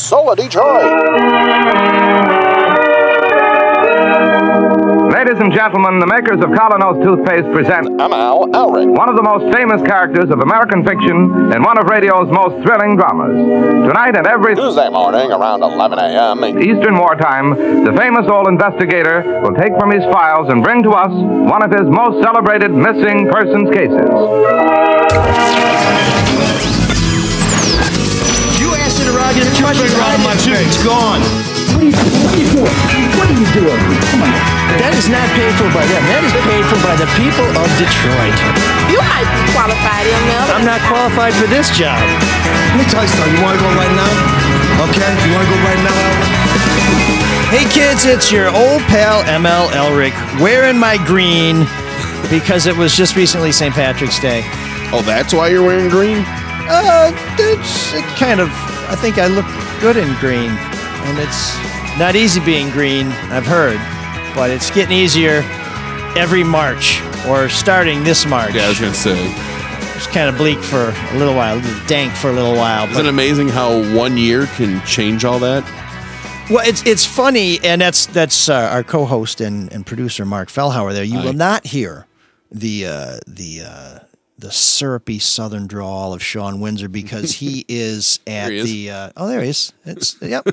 Soul of Detroit. Ladies and gentlemen, the makers of Kolynos toothpaste present M.L. Elrick. one of the most famous characters of American fiction and one of radio's most thrilling dramas. Tonight and every Tuesday morning around 11 a.m. Eastern Wartime, the famous old investigator will take from his files and bring to us one of his most celebrated missing persons cases. Asked it around your country around my tooth. It's gone. What are you, what are you doing? What are you doing? Come on. That is not paid for by them. That is paid for by the people of Detroit. You might qualify them, Mel. I'm not qualified for this job. Let me tell you something. You want to go right now? Okay? You want to go right now? Hey kids, it's your old pal ML Elrick wearing my green because it was just recently St. Patrick's Day. Oh, that's why you're wearing green? Uh, it's it kind of. I think I look good in green, and it's not easy being green. I've heard, but it's getting easier every March or starting this March. Yeah, I was gonna say. It's kind of bleak for a little while, a little dank for a little while. Isn't it amazing how one year can change all that? Well, it's it's funny, and that's that's uh, our co-host and, and producer Marc Fellhauer. There, you Hi. will not hear the uh, the uh, the syrupy Southern drawl of Shawn Windsor because he is at he is. the uh, oh there he is. It's yep.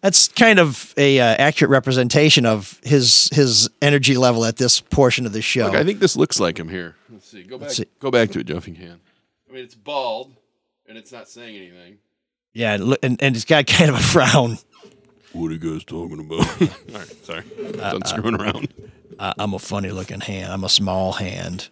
That's kind of a uh, accurate representation of his his energy level at this portion of the show. Look, I think this looks like him here. Let's see. Go back. see. Go back to it, Jeff. if can. I mean, it's bald and it's not saying anything. yeah, and, and and it's got kind of a frown. What are you guys talking about? all right, sorry. Uh, Done screwing around. I, I'm a funny looking hand. I'm a small hand.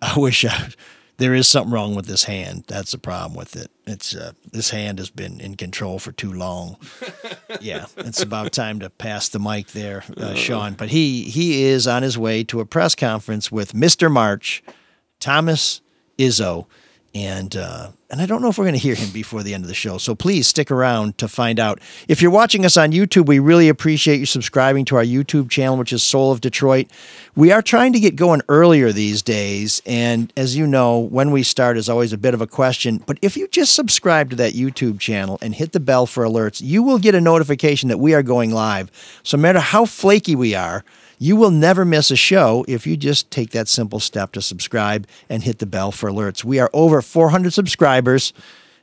Uh, I wish I, there is something wrong with this hand. That's the problem with it. It's uh, this hand has been in control for too long. yeah, it's about time to pass the mic there, uh, Shawn. But he he is on his way to a press conference with Mr. March, Thomas Izzo, and uh, and I don't know if we're going to hear him before the end of the show. So please stick around to find out. If you're watching us on YouTube, we really appreciate you subscribing to our YouTube channel, which is Soul of Detroit. We are trying to get going earlier these days, and as you know, when we start is always a bit of a question. But if you just subscribe to that YouTube channel and hit the bell for alerts, you will get a notification that we are going live. So no matter how flaky we are. You will never miss a show if you just take that simple step to subscribe and hit the bell for alerts. We are over 400 subscribers,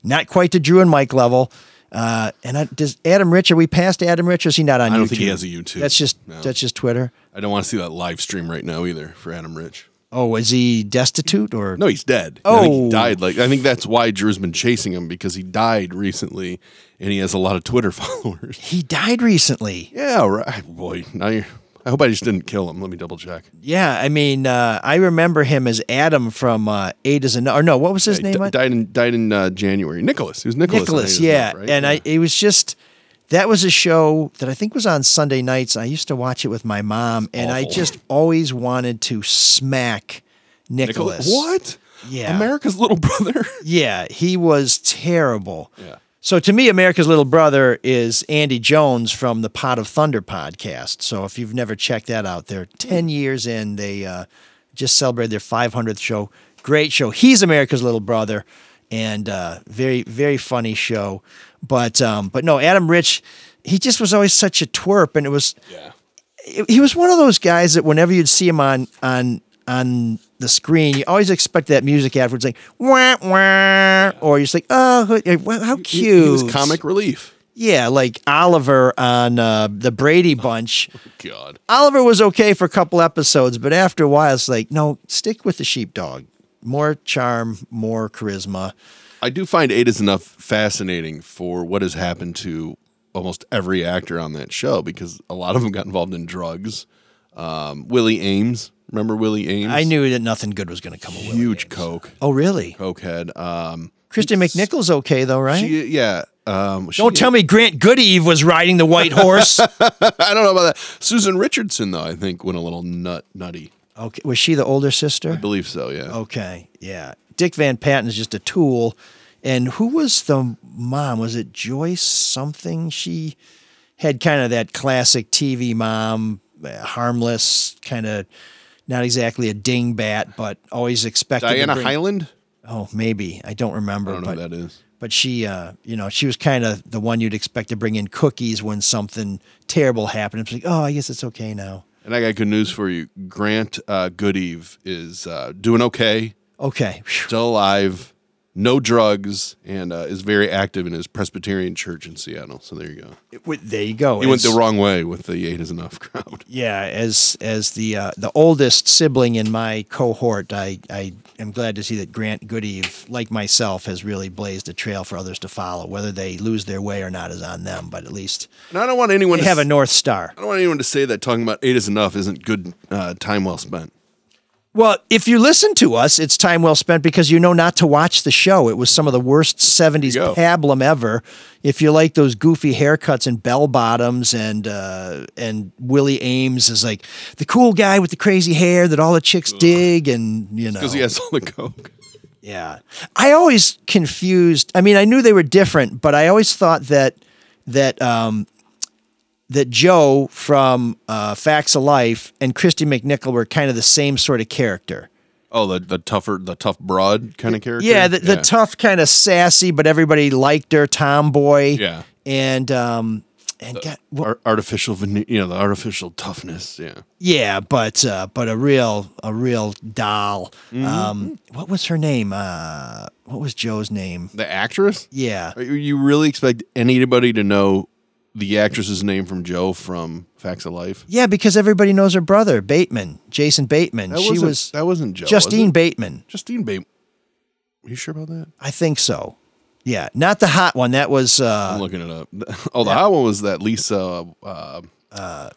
not quite to Drew and Mike level. Uh, and I, does Adam Rich? Are we past Adam Rich? Or is he not on? I don't YouTube? think he has a YouTube. That's just No. that's just Twitter. I don't want to see that live stream right now either for Adam Rich. Oh, is he destitute or No, he's dead. I think Oh. he died. Like I think that's why Drew's been chasing him because he died recently, and he has a lot of Twitter followers. he died recently? Yeah, right. Boy, now you're. I hope I just didn't kill him. Let me double check. Yeah, I mean, uh, I remember him as Adam from uh, Eight is a or no, what was his He name? di- died in died in uh, January. Nicholas. He was Nicholas. Nicholas, I think his yeah. name, right? And I it was just that was a show that I think was on Sunday nights. I used to watch it with my mom, and I just always wanted to smack Nicholas. Nicholas. What? Yeah. America's little brother. Yeah, he was terrible. Yeah. So to me, America's Little Brother is Andy Jones from the Pot of Thunder podcast. So if you've never checked that out, they're ten years in. They uh, just celebrated their 500th show. Great show. He's America's Little Brother, and uh, very very funny show. But um, but no, Adam Rich, he just was always such a twerp, and it was Yeah. he was one of those guys that whenever you'd see him on on on the screen, you always expect that music afterwards, like wah wah, or you're just like, oh, how cute. He, was comic relief. Yeah, like Oliver on uh, the Brady Bunch. God. Oliver was okay for a couple episodes, but after a while, it's like, no, stick with the sheepdog. More charm, more charisma. I do find Eight is enough fascinating for what has happened to almost every actor on that show because a lot of them got involved in drugs. Um, Willie Ames, remember Willie Ames? I knew that nothing good was going to come of Willie Huge Ames. coke, Oh, really? cokehead. Um, Kristen McNichol's okay though, right? she, yeah. Um, she- Don't tell me Grant Goodeve was riding the white horse. I don't know about that. Susan Richardson, though, I think went a little nut nutty. okay, was she the older sister? I believe so. Yeah. Okay, yeah. Dick Van Patten is just a tool. And who was the mom? Was it Joyce something? She had kind of that classic TV mom, uh, harmless, kind of not exactly a dingbat, but always expected. to Diana bring- Hyland. Oh, maybe I don't remember. I don't know but who that is. but she, uh, you know, she was kind of the one you'd expect to bring in cookies when something terrible happened. It's like, oh, I guess it's okay now. And I got good news for you. Grant uh, Goodeve is uh, doing okay, Okay, still alive, no drugs, and uh, is very active in his Presbyterian church in Seattle. So there you go. Wi- there you go. He went the wrong way with the eight is enough crowd. Yeah, as as the uh, the oldest sibling in my cohort, I, I am glad to see that Grant Goodeve, like myself, has really blazed a trail for others to follow. Whether they lose their way or not is on them, but at least And I don't want anyone to have a s- north star. I don't want anyone to say that talking about eight is enough isn't good uh, time well spent. Well, if you listen to us, it's time well spent because you know not to watch the show. It was some of the worst '70s There pablum ever. If you like those goofy haircuts and bell bottoms, and uh, and Willie Ames is like the cool guy with the crazy hair that all the chicks dig, and you know Because he has all the coke. Yeah. I always confused. I mean, I knew they were different, but I always thought that that um that Jo from uh, Facts of Life and Kristy McNichol were kind of the same sort of character. Oh, the the tougher, the tough broad kind of character. Yeah, the, the tough kind of sassy, but everybody liked her tomboy. Yeah. And um and got, well, Ar- artificial, you know, the artificial toughness. Yeah. yeah, but uh, but a real a real doll. Mm-hmm. Um, what was her name? Uh, what was Jo's name? The actress. Yeah. You really expect anybody to know the actress's name from Jo from Facts of Life? Yeah, because everybody knows her brother, Bateman, Jason Bateman. That she wasn't, that wasn't Jo. Justine it? Bateman. Justine Bateman. Are you sure about that? I think so. Yeah, not the hot one. That was Uh, I'm uh, looking it up. Oh, the hot one was that Lisa uh,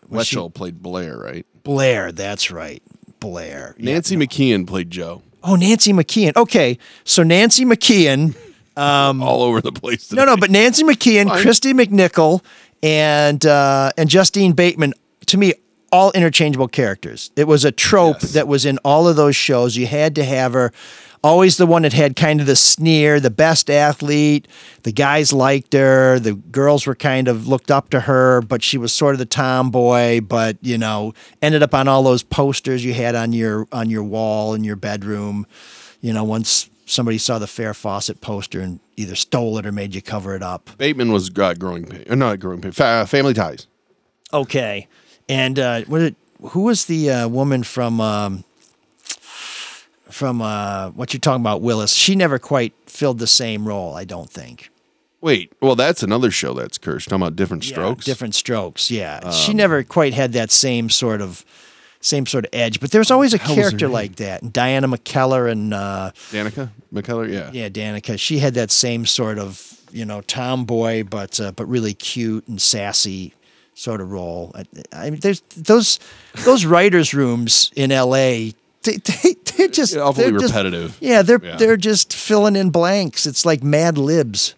was she- played Blair, right? Blair. That's right, Blair. Yeah. Nancy McKeon played Jo. Oh, Nancy McKeon. Okay, so Nancy McKeon. All over the place. No, no, but Nancy McKeon, Fine. Kristy McNichol, and uh, and Justine Bateman. To me, all interchangeable characters. It was a trope Yes. that was in all of those shows. You had to have her. Always the one that had kind of the sneer, the best athlete. The guys liked her. The girls were kind of looked up to her, but she was sort of the tomboy. But you know, ended up on all those posters you had on your on your wall in your bedroom. You know, once somebody saw the Farrah Fawcett poster and either stole it or made you cover it up. Bateman was got growing pain. Or not growing pain. Fa- family ties. Okay, and uh, what did, who was the uh, woman from um, from uh, what you're talking about, Willis? She never quite filled the same role, I don't think. Wait, well, that's another show that's cursed. Talking about different strokes. Yeah, different strokes. Yeah, she never quite had that same sort of same sort of edge. But there's always a character like that. And Diana McKellar and uh, Danica McKellar. Yeah. yeah, Danica. She had that same sort of you know tomboy, but uh, but really cute and sassy sort of role. I, I mean, there's those those writers' rooms in L.A. They, they, they're just Yeah, awfully they're just- repetitive. yeah, they're Yeah. they're just filling in blanks. It's like Mad Libs.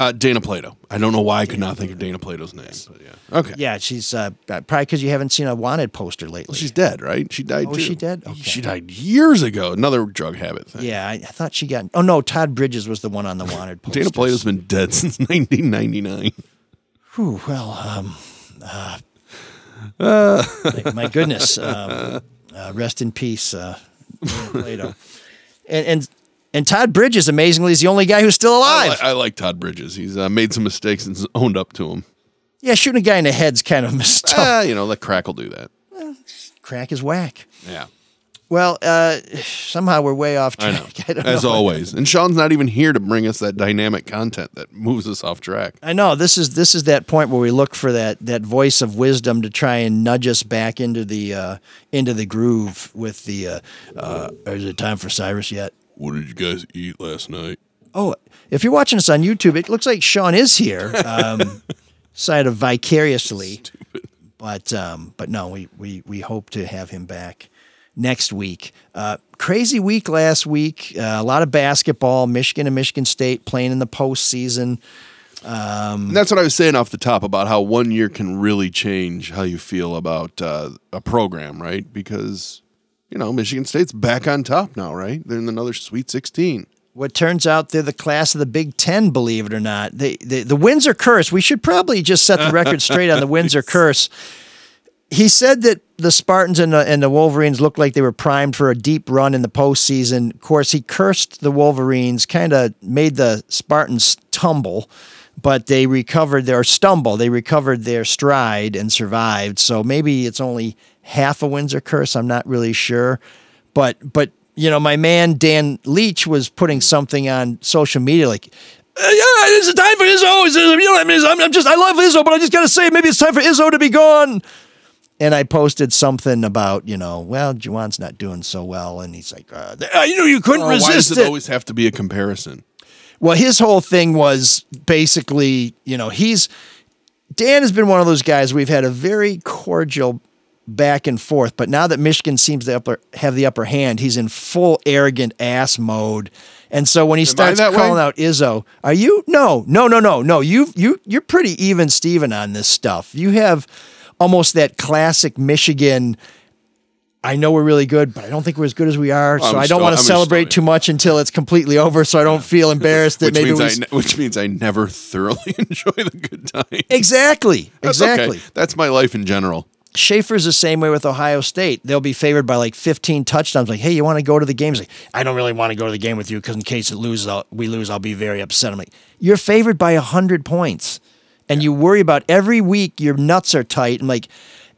Uh, Dana Plato. I don't know why I could not think of Dana Plato's name. But yeah. Okay. Yeah, she's uh, probably because you haven't seen a wanted poster lately. She's dead, right? She died Oh, too. she dead? Okay. She died years ago. Another drug habit thing. yeah, I, I thought she got. Oh no, Todd Bridges was the one on the wanted poster. Dana Plato's been dead since 1999. Whew, well, um, uh, my, my goodness, um, uh, rest in peace, uh, Dana Plato. And, and and Todd Bridges, amazingly, is the only guy who's still I, alive. li- I like Todd Bridges. He's uh, made some mistakes and owned up to them. yeah, shooting a guy in the head's kind of messed up. Ah, you know, let Crackle do that. Crack is whack. Yeah. Well, uh, somehow we're way off I track. know. don't As know. always. And Shawn's not even here to bring us that dynamic content that moves us off track. I know this is this is that point where we look for that that voice of wisdom to try and nudge us back into the uh, into the groove with the. Uh, uh, is it time for Cyrus yet? What did you guys eat last night? Oh, if you're watching us on YouTube, it looks like Shawn is here, um, side of vicariously. Stupid. But um, but no, we, we we hope to have him back next week. Uh, crazy week last week. Uh, a lot of basketball. Michigan and Michigan State playing in the postseason. And that's what I was saying off the top about how one year can really change how you feel about uh, a program, right? Because, you know, Michigan State's back on top now, right? They're in another Sweet 16. What turns out they're the class of the Big Ten, believe it or not. They, they, the Windsor curse. We should probably just set the record straight on the Windsor curse. he said that the Spartans and the, and the Wolverines looked like they were primed for a deep run in the postseason. Of course, he cursed the Wolverines, kind of made the Spartans tumble, but they recovered their stumble. They recovered their stride and survived. So maybe it's only half a Windsor curse. I'm not really sure, but but you know, my man Dan Leach was putting something on social media like. "Uh, yeah, it's a time for Izzo. It's, You know, I mean, I'm, I'm just, I love Izzo, but I just got to say, maybe it's time for Izzo to be gone and I posted something about, you know, well, Juwan's not doing so well, and he's like, uh, "Uh, you know, you couldn't Oh, why resist does it it. always have to be a comparison? well, his whole thing was basically, you know, he's Dan has been one of those guys we've had a very cordial back and forth, but now that Michigan seems to upper, have the upper hand, he's in full arrogant ass mode. And so when he starts calling way? out Izzo, are you? No, no, no, no, no. You, you, you're pretty even, Steven, on this stuff. You have almost that classic Michigan. I know we're really good, but I don't think we're as good as we are. Well, so I'm I don't still- want to celebrate too much until it's completely over. So I don't feel embarrassed that Which maybe means, we. I, ne- which means I never thoroughly enjoy the good times. Exactly. That's okay. Exactly. That's my life in general. Schaefer's the same way with Ohio State. They'll be favored by like 15 touchdowns. Like, hey, you want to go to the game? He's like, I don't really want to go to the game with you because in case it loses, I'll, we lose, I'll be very upset. I'm like, you're favored by 100 points. And you worry about every week your nuts are tight. I'm like,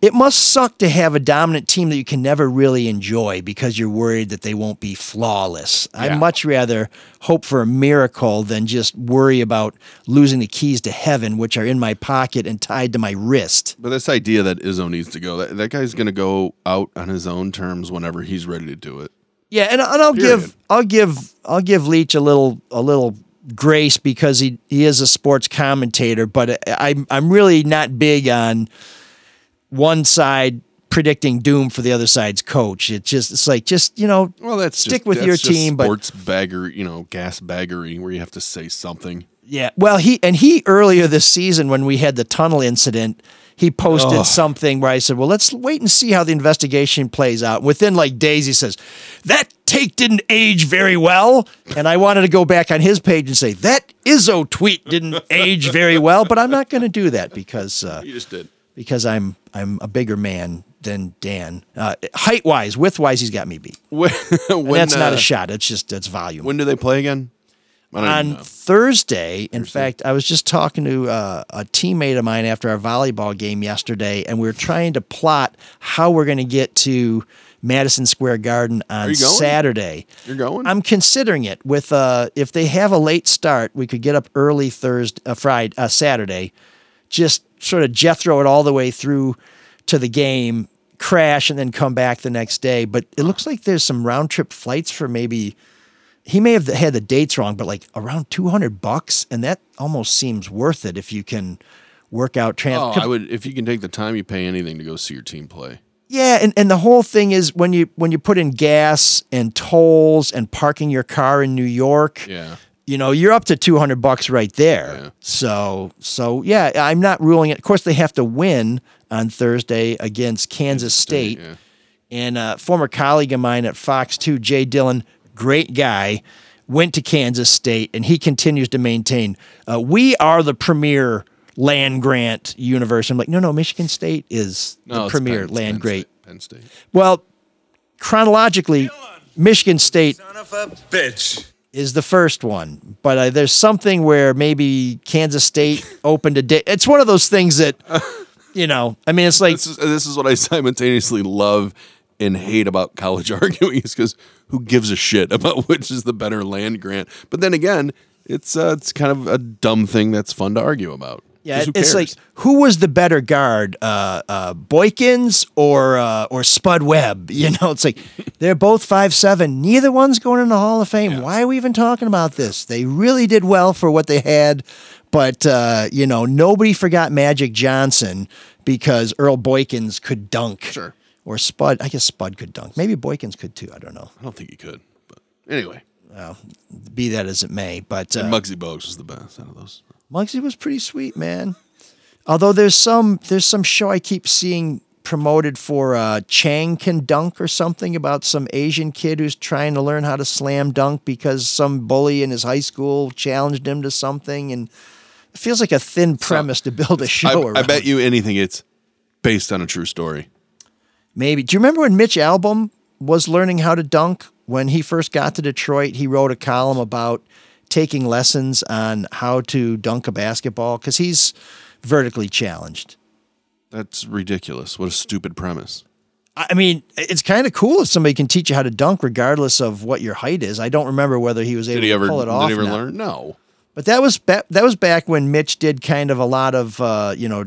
it must suck to have a dominant team that you can never really enjoy because you're worried that they won't be flawless. Yeah. I'd much rather hope for a miracle than just worry about losing the keys to heaven, which are in my pocket and tied to my wrist. But this idea that Izzo needs to go, that, that guy's going to go out on his own terms whenever he's ready to do it. Yeah, and, and I'll Period. give I'll give I'll give Leach a little a little grace because he he is a sports commentator, but I'm I'm really not big on one side predicting doom for the other side's coach. It's just it's like just you know Well, that's stick just, with that's your team, but sports bagger, you know, gas baggery, where you have to say something. Yeah. Well, he and he earlier this season when we had the tunnel incident, he posted something where I said, "Well, let's wait and see how the investigation plays out." Within like days, he says that take didn't age very well, and I wanted to go back on his page and say that Izzo tweet didn't age very well, but I'm not going to do that because uh, You just did. Because I'm I'm a bigger man than Dan. Uh, height wise, width wise, he's got me beat. When, And that's not uh, a shot. It's just that's volume When do they play again? I don't even on know. Thursday. In fact, I was just talking to uh, a teammate of mine after our volleyball game yesterday, and we were trying to plot how we're going to get to Madison Square Garden on you? Saturday. You're going? I'm considering it. With uh, if they have a late start, we could get up early Thursday, uh, Friday, uh, Saturday, just sort of Jethro it all the way through to the game, crash, and then come back the next day. But it looks like there's some round trip flights for maybe he may have had the dates wrong, but like around 200 bucks. And that almost seems worth it if you can work out trans. Oh, I would if you can take the time, you pay anything to go see your team play. yeah. And, and the whole thing is when you, when you put in gas and tolls and parking your car in New York, Yeah. You know, you're up to 200 bucks right there. Yeah. So, so yeah, I'm not ruling it. Of course, they have to win on Thursday against Kansas State. yeah. And a former colleague of mine at Fox 2, Jay Dillon, great guy, went to Kansas State and he continues to maintain uh, we are the premier land grant university. I'm like, no, no, Michigan State is No, the premier Penn- land grant. Penn State. Well, chronologically, Michigan State is the first one, but uh, there's something where maybe Kansas State opened a day. It's one of those things that, you know, I mean, it's like This is this is what I simultaneously love and hate about college arguing is because who gives a shit about which is the better land grant? But then again, it's uh, it's kind of a dumb thing that's fun to argue about. Yeah, it's like who was the better guard, uh, uh, Boykins or uh, or Spud Webb? You know, it's like they're both five seven. Neither one's going in the Hall of Fame. Why are we even talking about this? They really did well for what they had, but uh, you know, nobody forgot Magic Johnson because Earl Boykins could dunk. Sure. Or Spud, I guess Spud could dunk. Maybe Boykins could too. I don't know. I don't think he could. But anyway, Be that as it may, but uh, and Muggsy Bogues was the best out of those. Muggsy was pretty sweet, man. Although there's some there's some show I keep seeing promoted for uh, Chang can dunk or something about some Asian kid who's trying to learn how to slam dunk because some bully in his high school challenged him to something, and it feels like a thin premise to build a show I, around. I bet you anything. It's based on a true story. Maybe. Do you remember when Mitch Albom was learning how to dunk? When he first got to Detroit, he wrote a column about taking lessons on how to dunk a basketball because he's vertically challenged. That's ridiculous. What a stupid premise. I mean, it's kind of cool if somebody can teach you how to dunk regardless of what your height is. I don't remember whether he was able he ever to pull it off. did he ever learn? No. But that was ba- that was back when Mitch did kind of a lot of uh, you know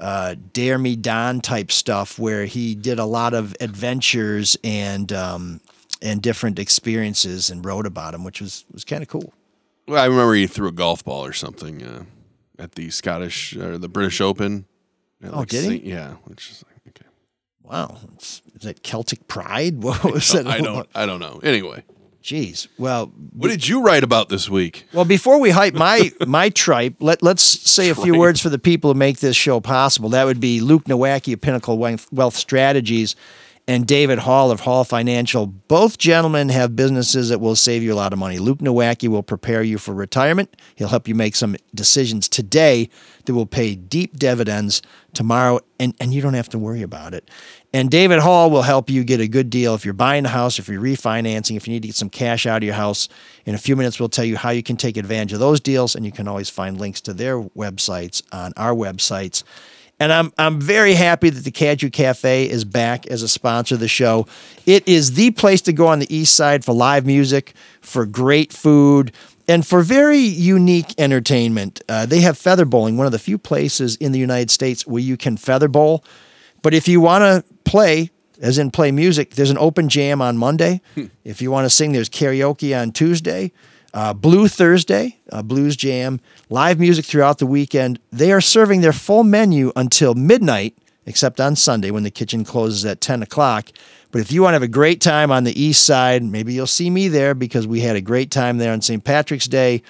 uh, dare me Don type stuff, where he did a lot of adventures and um, and different experiences and wrote about them, which was was kind of cool. Well, I remember he threw a golf ball or something uh, at the Scottish or the British Open. At, Oh, did he? Yeah, which is like okay. Wow, is that Celtic Pride? What was that? I don't. I don't know. Anyway, Jeez. Well, what did you write about this week? Well, before we hype my my tripe, let let's say a few words for the people who make this show possible. That would be Luke Nowacki of Pinnacle Wealth Strategies and David Hall of Hall Financial. Both gentlemen have businesses that will save you a lot of money. Luke Nowacki will prepare you for retirement. He'll help you make some decisions today that will pay deep dividends tomorrow, and, and you don't have to worry about it. And David Hall will help you get a good deal if you're buying a house, if you're refinancing, if you need to get some cash out of your house. In a few minutes, we'll tell you how you can take advantage of those deals, and you can always find links to their websites on our websites. And I'm I'm very happy that the Cadieux Cafe is back as a sponsor of the show. It is the place to go on the east side for live music, for great food, and for very unique entertainment. Uh, they have feather bowling, one of the few places in the United States where you can feather bowl. But if you want to play, as in play music, there's an open jam on Monday. if you want to sing, there's karaoke on Tuesday, uh, Blue Thursday, uh, blues jam, live music throughout the weekend. They are serving their full menu until midnight, except on Sunday when the kitchen closes at 10 o'clock. But if you want to have a great time on the east side, maybe you'll see me there because we had a great time there on St. Patrick's Day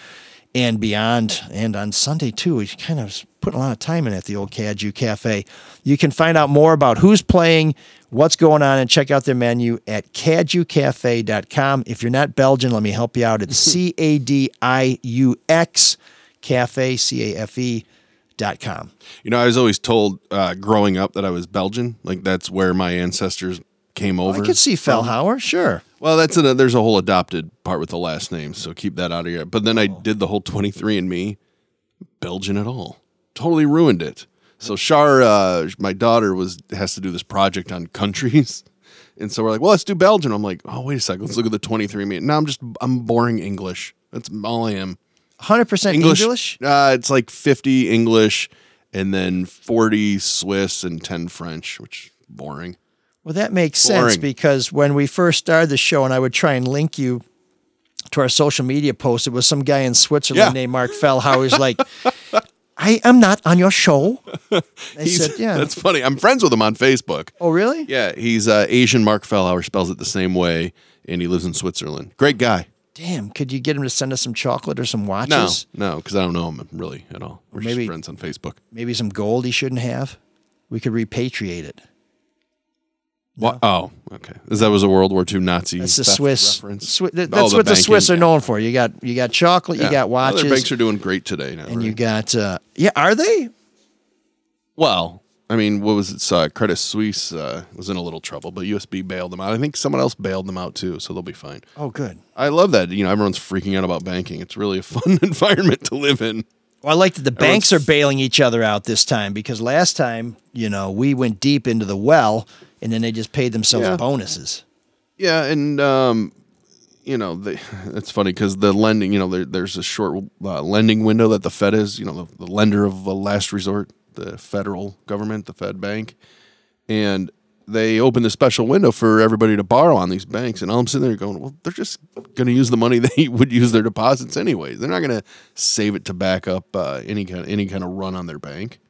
and beyond, and on Sunday too. We kind of put a lot of time in at the old Cadieux Cafe. You can find out more about who's playing, what's going on, and check out their menu at cadieuxcafe.com. If you're not Belgian, let me help you out. It's C A D I U X Cafe, C A F E dot com. You know, I was always told uh, growing up that I was Belgian. Like that's where my ancestors came over. I could see Fellhauer, sure. Well, that's a, there's a whole adopted part with the last name, so keep that out of here. But then I did the whole 23 and Me, Belgian at all, totally ruined it. So Shar, uh, my daughter, was has to do this project on countries, and so we're like, well, let's do Belgian. I'm like, oh, wait a second, let's look at the 23 and Me. No, I'm just I'm boring English. That's all I am. 100% English. English? Uh, it's like 50 English, and then 40 Swiss and 10 French, which is boring. Well, that makes sense because when we first started the show and I would try and link you to our social media post, it was some guy in Switzerland Yeah. named Marc Fellhauer. He's like, I am not on your show. I said, yeah. that's funny. I'm friends with him on Facebook. oh, really? Yeah, he's uh, Asian Marc Fellhauer, spells it the same way, and he lives in Switzerland. Great guy. Damn. Could you get him to send us some chocolate or some No, watches? no, because I don't know him really at all. We're maybe- just friends on Facebook. Maybe some gold he shouldn't have? We could repatriate it. What? Oh, okay. Is that was a World War II Nazi? That's the Swiss. reference? Swi- that- Oh, that's what the banking, Swiss are yeah. known for. You got you got chocolate, you Yeah. got Well, watches, their banks are doing great today now. and you got uh, yeah. Are they? well, I mean, what was it? Uh, Credit Suisse uh, was in a little trouble, but USB bailed them out. I think someone else bailed them out too, so they'll be fine. Oh, good. I love that. You know, everyone's freaking out about banking. It's really a fun environment to live in. Well, I like that the banks are bailing each other out this time because last time, you know, we went deep into the well and then they just paid themselves Yeah. bonuses. Yeah, and um, you know, they, it's funny because the lending, you know, there, there's a short uh, lending window that the Fed is, you know, the, the lender of last resort, the federal government, the Fed bank, and they open the special window for everybody to borrow on these banks. And all I'm sitting there going, well, they're just going to use the money they would use their deposits anyways. They're not going to save it to back up uh, any kind any kind of run on their bank.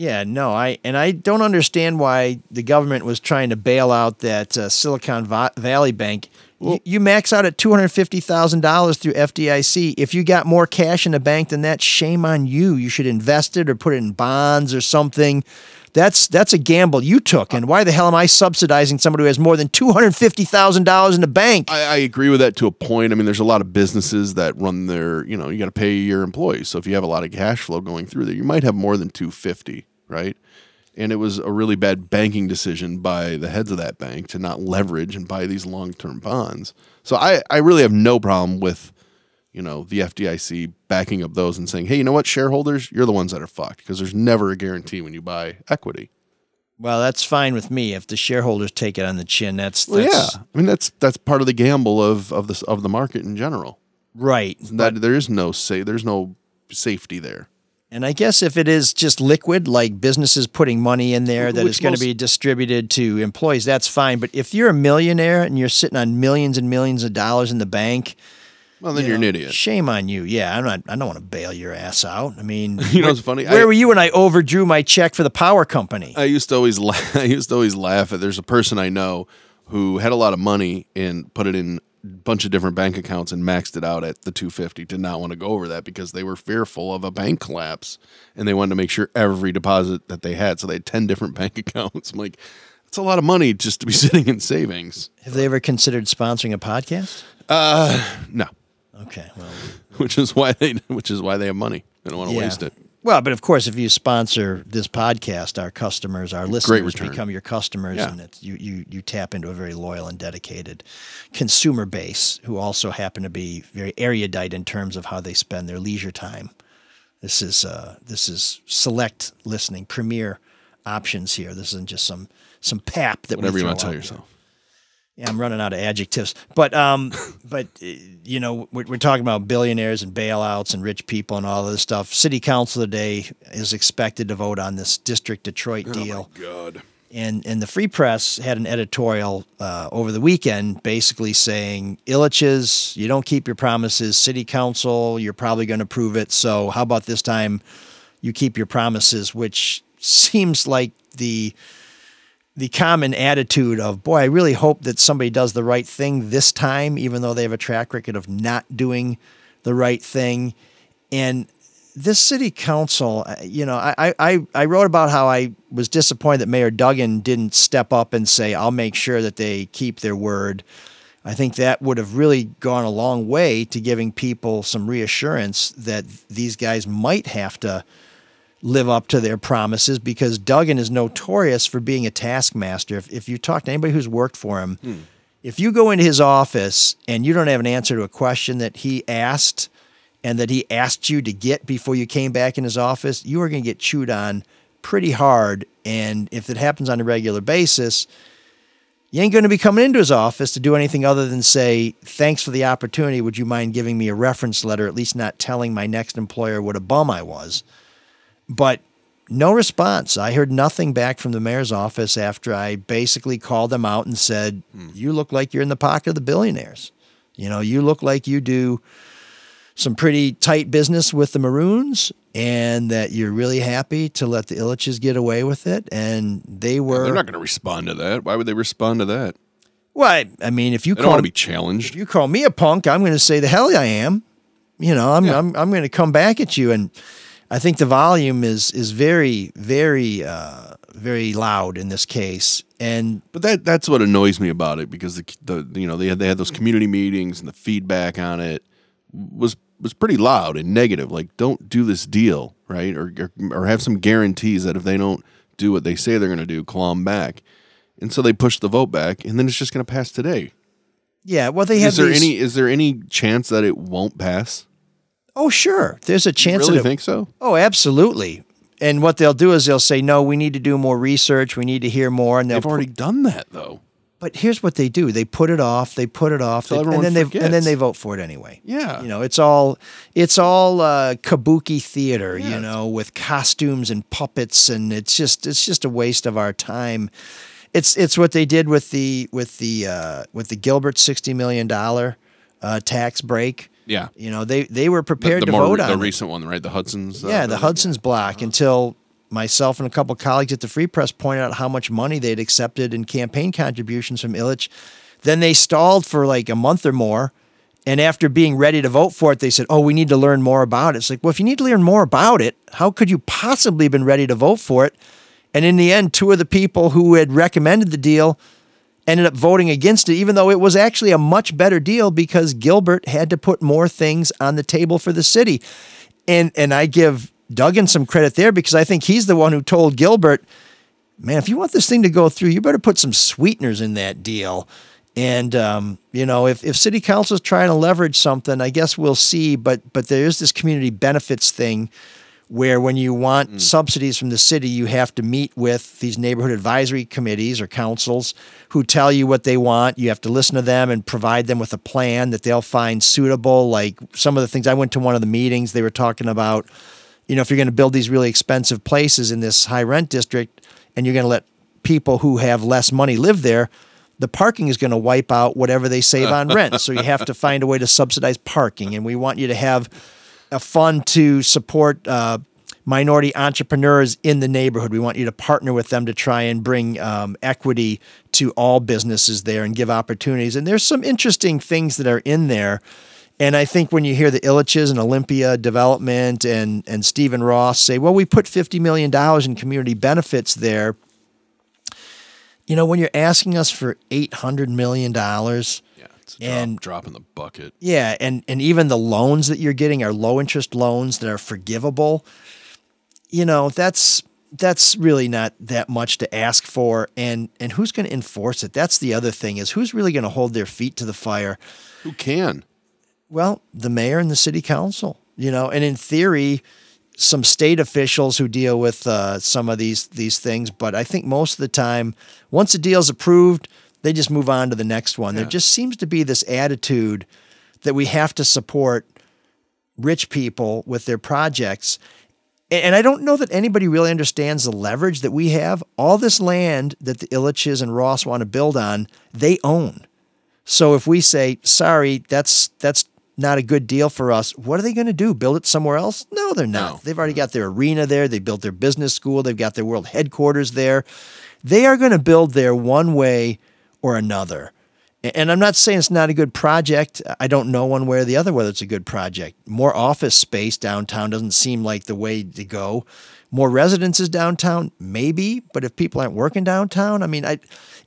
Yeah, no, I and I don't understand why the government was trying to bail out that uh, Silicon Valley Bank. you, you max out at two hundred fifty thousand dollars through FDIC. If you got more cash in the bank than that, shame on you. You should invest it or put it in bonds or something. That's that's a gamble you took. And why the hell am I subsidizing somebody who has more than two hundred fifty thousand dollars in the bank? I, I agree with that to a point. I mean, there's a lot of businesses that run their, you know, you got to pay your employees. So if you have a lot of cash flow going through there, you might have more than 250, right? And it was a really bad banking decision by the heads of that bank to not leverage and buy these long term bonds. So I, I really have no problem with, you know, the FDIC backing up those and saying, hey, you know what, shareholders, you're the ones that are fucked because there's never a guarantee when you buy equity. Well, that's fine with me if the shareholders take it on the chin. That's, Well, yeah, I mean that's that's part of the gamble of of this of the market in general. right. That there is no say, there's no safety there. And I guess if it is just liquid, like businesses putting money in there that Which is going to be distributed to employees, that's fine. But if you're a millionaire and you're sitting on millions and millions of dollars in the bank, Well, then you are an idiot. Shame on you. Yeah, I'm not. I don't want to bail your ass out. I mean, You know what's funny? where I- were you when I overdrew my check for the power company? I used to always laugh, I used to always laugh at there's a person I know who had a lot of money and put it in bunch of different bank accounts and maxed it out at the 250 did not want to go over that because they were fearful of a bank collapse and they wanted to make sure every deposit that they had so they had 10 different bank accounts. I'm like that's a lot of money just to be sitting in savings. Have they ever considered sponsoring a podcast? Uh, no. Okay, well, Which is why they which is why they have money. They don't want to yeah. waste it. Well, but of course, if you sponsor this podcast, our customers, our listeners become your customers, Yeah. and it's, you, you you tap into a very loyal and dedicated consumer base who also happen to be very erudite in terms of how they spend their leisure time. This is uh, this is select listening, premier options here. This isn't just some some pap that Whatever we you want to tell yourself. there. Yeah, I'm running out of adjectives. But um, but uh, you know, we're, we're talking about billionaires and bailouts and rich people and all this stuff. City Council today is expected to vote on this District Detroit deal. God. And and the Free Press had an editorial uh, over the weekend, basically saying Ilitch's, you don't keep your promises. City Council, you're probably going to prove it. So how about this time, you keep your promises? Which seems like the the common attitude of boy, I really hope that somebody does the right thing this time, even though they have a track record of not doing the right thing. And this city council, uh, you know, I, I, I wrote about how I was disappointed that Mayor Duggan didn't step up and say, I'll make sure that they keep their word. I think that would have really gone a long way to giving people some reassurance that these guys might have to live up to their promises because Duggan is notorious for being a taskmaster. If, if you talk to anybody who's worked for him, hmm. if you go into his office and you don't have an answer to a question that he asked and that he asked you to get before you came back in his office, you are going to get chewed on pretty hard. And if it happens on a regular basis, you ain't going to be coming into his office to do anything other than say, Thanks for the opportunity. Would you mind giving me a reference letter, at least not telling my next employer what a bum I was? But no response. I heard nothing back from the mayor's office after I basically called them out and said, hmm. You look like you're in the pocket of the billionaires. You know, you look like you do some pretty tight business with the Morouns and that you're really happy to let the Ilitches get away with it. And they were. They're not going to respond to that. Why would they respond to that? well, I, I mean, if you They call want to be challenged. if you call me a punk, I'm going to say the hell I am. You know, I'm Yeah. I'm I'm going to come back at you, and I think the volume is is very very uh, very loud in this case. And But that that's what annoys me about it because the the you know they had they had those community meetings and the feedback on it was was pretty loud and negative. Like, don't do this deal, right? Or or, or have some guarantees that if they don't do what they say they're going to do, claw 'em back. And so they pushed the vote back, and then it's just going to pass today. yeah, well, they have Is there these- any is there any chance that it won't pass? Oh, sure. There's a You chance. really that it- think so? Oh, absolutely. And what they'll do is they'll say, "No, we need to do more research. We need to hear more." And they'll They've already done that though. But here's what they do: they put it off, they put it off, they- and then they and then they vote for it anyway. Yeah. you know, it's all it's all uh, kabuki theater, Yeah. you know, with costumes and puppets, and it's just it's just a waste of our time. It's it's what they did with the with the uh, with the Gilbert sixty million dollar uh, tax break. Yeah. You know, they they were prepared the to more vote the on it. The recent one, right? The Hudson's. uh, Yeah, the. Hudson's block until myself and a couple colleagues at the Free Press pointed out how much money they'd accepted in campaign contributions from Ilitch. Then they stalled for like a month or more. And after being ready to vote for it, they said, Oh, we need to learn more about it. It's like, well, if you need to learn more about it, how could you possibly have been ready to vote for it? And in the end, two of the people who had recommended the deal ended up voting against it, even though it was actually a much better deal because Gilbert had to put more things on the table for the city. And and I give Duggan some credit there because I think he's the one who told Gilbert, man, if you want this thing to go through, you better put some sweeteners in that deal. And um, you know, if, if city council is trying to leverage something, I guess we'll see. But but there is this community benefits thing where when you want mm. subsidies from the city, you have to meet with these neighborhood advisory committees or councils who tell you what they want. You have to listen to them and provide them with a plan that they'll find suitable. Like some of the things I went to one of the meetings, they were talking about, you know, if you're going to build these really expensive places in this high rent district and you're going to let people who have less money live there, the parking is going to wipe out whatever they save on rent. So you have to find a way to subsidize parking. And we want you to have a fund to support uh, minority entrepreneurs in the neighborhood. We want you to partner with them to try and bring um, equity to all businesses there and give opportunities. And there's some interesting things that are in there. And I think when you hear the Ilitches and Olympia Development and and Stephen Ross say, "Well, we put fifty million dollars in community benefits there," you know, when you're asking us for eight hundred million dollars, drop, And- drop in the bucket. yeah, and and even the loans that you're getting are low interest loans that are forgivable. You know, that's that's really not that much to ask for and and who's going to enforce it? That's the other thing is who's really going to hold their feet to the fire? Who can? Well, the mayor and the city council, you know, and in theory, some state officials who deal with uh, some of these these things. But I think most of the time, once a deal's approved, they just move on to the next one. There just seems to be this attitude that we have to support rich people with their projects. And I don't know that anybody really understands the leverage that we have. All this land that the Ilitches and Ross want to build on, they own. So if we say, sorry, that's that's not a good deal for us, what are they going to do? Build it somewhere else? No, they're not. No. They've already got their arena there. They built their business school. They've got their world headquarters there. They are going to build there one way or another. And I'm not saying it's not a good project. I don't know one way or the other whether it's a good project. More office space downtown doesn't seem like the way to go. More residences downtown, maybe, but if people aren't working downtown, I mean, I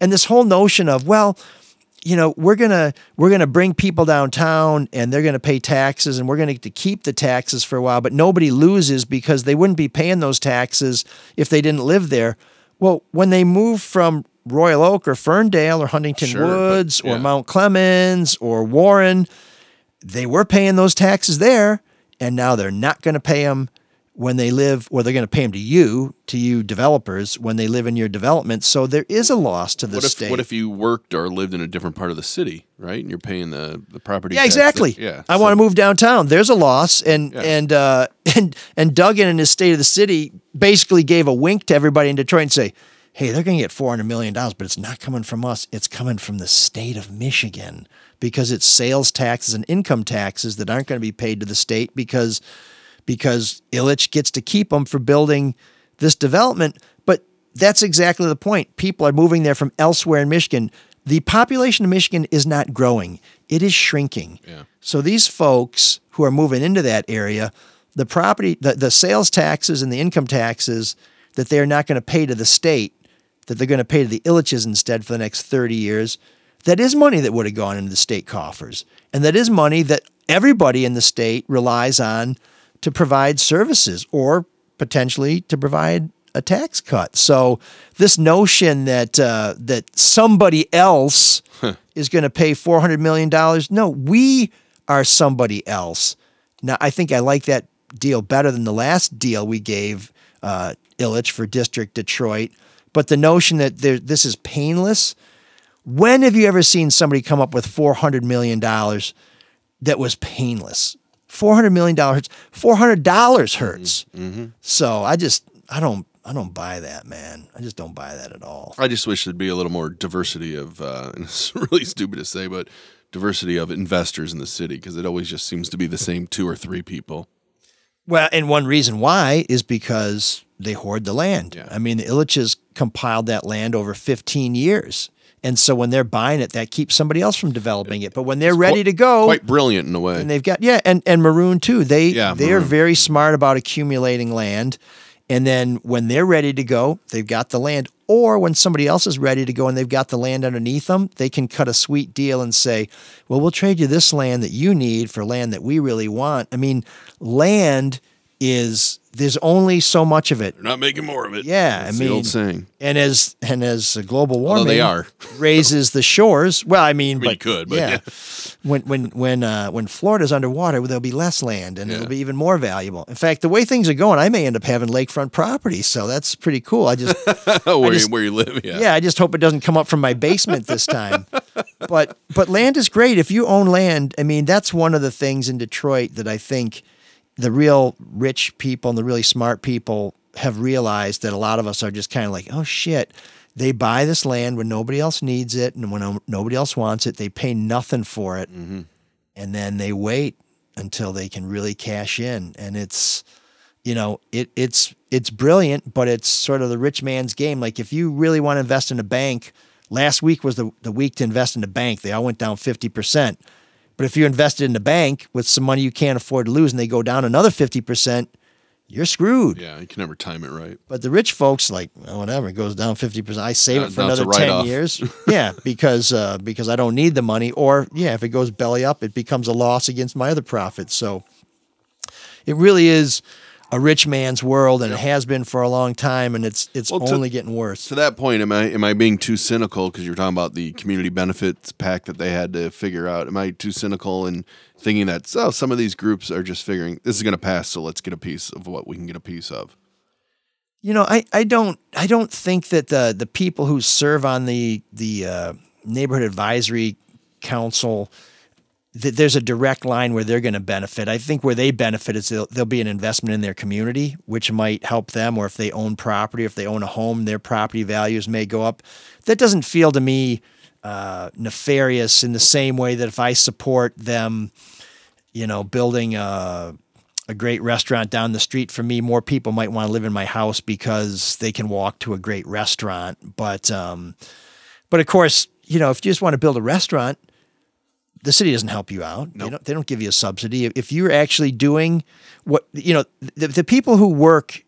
and this whole notion of, well, you know we're gonna we're gonna bring people downtown and they're gonna pay taxes and we're gonna to keep the taxes for a while but nobody loses because they wouldn't be paying those taxes if they didn't live there well when they move from royal oak or ferndale or huntington Sure, but- woods or mount clemens or warren they were paying those taxes there and now they're not going to pay them when they live or they're going to pay them to you to you developers when they live in your development so there is a loss to the What if state what if you worked or lived in a different part of the city, right? And you're paying the the property. Yeah, exactly. that- yeah, I so- want to move downtown. There's a loss, and Yeah. and uh, and and Duggan in his State of the City basically gave a wink to everybody in Detroit and say, "Hey, they're going to get four hundred million dollars, but it's not coming from us. It's coming from the state of Michigan because it's sales taxes and income taxes that aren't going to be paid to the state because because Ilitch gets to keep them for building this development. But that's exactly the point. People are moving there from elsewhere in Michigan. The population of Michigan is not growing, it is shrinking. Yeah. So these folks who are moving into that area, the property, the, the sales taxes and the income taxes that they're not going to pay to the state, that they're going to pay to the Ilitches instead for the next 30 years, that is money that would have gone into the state coffers. And that is money that everybody in the state relies on to provide services or potentially to provide a tax cut. So this notion that uh, that somebody else is going to pay four hundred million dollars, no, we are somebody else. Now I think I like that deal better than the last deal we gave uh, Ilitch for District Detroit. But the notion that there, this is painless. When have you ever seen somebody come up with four hundred million dollars that was painless? Four hundred million dollars. Four hundred dollars hurts. So I just I don't I don't buy that, man. I just don't buy that at all. I just wish there'd be a little more diversity of, uh, and it's really stupid to say, but diversity of investors in the city because it always just seems to be the same two or three people. Well, and one reason why is because they hoard the land. Yeah. I mean, the Ilitches compiled that land over 15 years. And so when they're buying it, that keeps somebody else from developing it. But when they're ready Quite- to go, Quite brilliant in a way. and they've got yeah, and and Moroun too. They Yeah, they are very smart about accumulating land, and then when they're ready to go, they've got the land. Or when somebody else is ready to go and they've got the land underneath them, they can cut a sweet deal and say, "Well, we'll trade you this land that you need for land that we really want." I mean, land is there's only so much of it. They're not making more of it. Yeah, That's I mean, the old saying. and as and as global Although warming they are. raises the shores. Well, I mean, mean, you but, could, but yeah. when when when uh, when Florida's underwater, there'll be less land, and Yeah. it'll be even more valuable. In fact, the way things are going, I may end up having lakefront property, so that's pretty cool. I just where, just- you, where you live, yeah. yeah, I just hope it doesn't come up from my basement this time. but but land is great if you own land. I mean, that's one of the things in Detroit that I think the real rich people and the really smart people have realized that a lot of us are just kind of like, oh shit. They buy this land when nobody else needs it and when nobody else wants it. They pay nothing for it, mm-hmm. and then they wait until they can really cash in. And it's you know, it it's it's brilliant, but it's sort of the rich man's game. Like if you really want to invest in a bank, last week was the, the week to invest in a bank. They all went down fifty percent. But if you're invested in the bank with some money you can't afford to lose and they go down another fifty percent, you're screwed. Yeah, you can never time it right. But the rich folks, like "Oh, whatever, it goes down fifty percent. I save it for now it's a another ten years. yeah, because uh, because I don't need the money. Or yeah, if it goes belly up, it becomes a loss against my other profits. So it really is a rich man's world, and it has been for a long time, and it's it's Well, to- only getting worse. To that point, am I am I being too cynical because you're talking about the community benefits pack that they had to figure out? Am I too cynical in thinking that oh, some of these groups are just figuring this is going to pass, so let's get a piece of what we can get a piece of? You know, I, I don't I don't think that the the people who serve on the the uh, neighborhood advisory council that there's a direct line where they're going to benefit. I think where they benefit is there'll, there'll be an investment in their community, which might help them. Or if they own property, if they own a home, their property values may go up. That doesn't feel to me uh, nefarious in the same way that if I support them, you know, building a a great restaurant down the street for me, more people might want to live in my house because they can walk to a great restaurant. But um, but of course, you know, if you just want to build a restaurant, the city doesn't help you out. They don't they don't give you a subsidy. If you're actually doing what you know, the, the people who work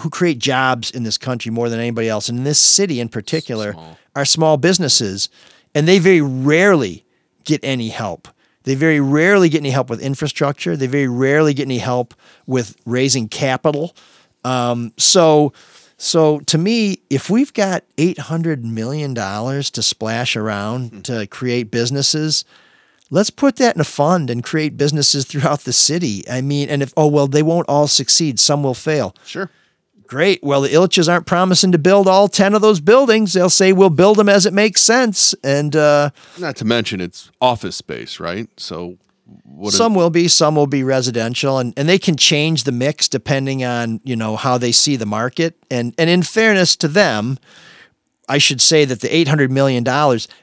who create jobs in this country more than anybody else, and in this city in particular, are small businesses, and they very rarely get any help. They very rarely get any help with infrastructure. They very rarely get any help with raising capital. Um, so, so to me, if we've got eight hundred million dollars to splash around to create businesses, let's put that in a fund and create businesses throughout the city. I mean, and if oh well, they won't all succeed. Some will fail. Sure. Great. Well, the Ilitches aren't promising to build all 10 of those buildings. They'll say we'll build them as it makes sense. And uh, Not to mention it's office space, right? So what? some will be, some will be residential. And, and they can change the mix depending on, you know, how they see the market. And, and in fairness to them, I should say that the $800 million,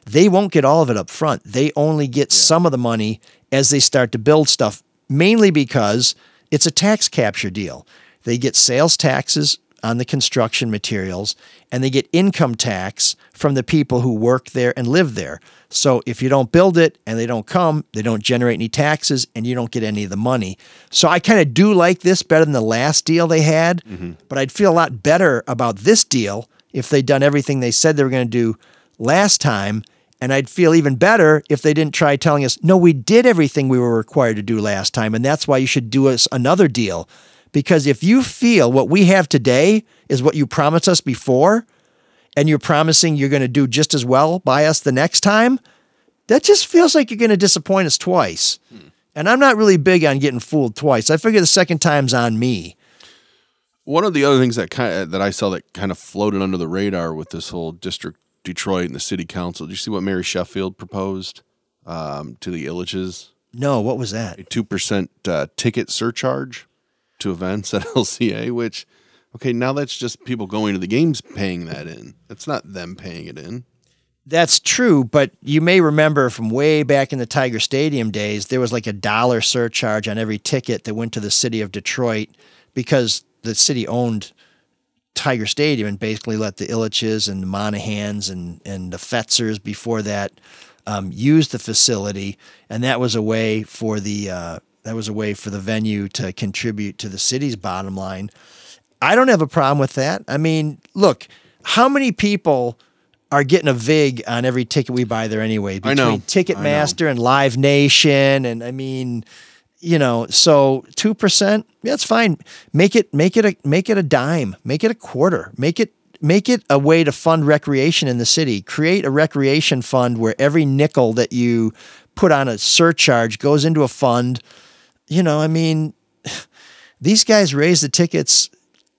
they won't get all of it up front. They only get some of the money as they start to build stuff, mainly because it's a tax capture deal. They get sales taxes on the construction materials and they get income tax from the people who work there and live there. So if you don't build it and they don't come, they don't generate any taxes and you don't get any of the money. So I kind of do like this better than the last deal they had, mm-hmm. but I'd feel a lot better about this deal if they'd done everything they said they were going to do last time. And I'd feel even better if they didn't try telling us, no, we did everything we were required to do last time. And that's why you should do us another deal. Because if you feel what we have today is what you promised us before, and you're promising you're going to do just as well by us the next time, that just feels like you're going to disappoint us twice. Hmm. And I'm not really big on getting fooled twice. I figure the second time's on me. One of the other things that kind of, that I saw that kind of floated under the radar with this whole district Detroit and the city council. Did you see what Mary Sheffield proposed um, to the Ilitches? No, what was that? A two percent uh, ticket surcharge to events at LCA. Which, okay, now that's just people going to the games paying that in. That's not them paying it in. That's true, but you may remember from way back in the Tiger Stadium days, there was like a dollar surcharge on every ticket that went to the city of Detroit because the city owned Tiger Stadium and basically let the Ilitches and the Monaghans and, and the Fetzers before that um, use the facility, and that was a way for the uh, that was a way for the venue to contribute to the city's bottom line. I don't have a problem with that. I mean, look, how many people are getting a vig on every ticket we buy there anyway? I know. Between Ticketmaster and Live Nation, and I mean, you know, so two percent, that's fine. Make it make it a make it a dime, make it a quarter, make it make it a way to fund recreation in the city. Create a recreation fund where every nickel that you put on a surcharge goes into a fund. You know, I mean, these guys raise the tickets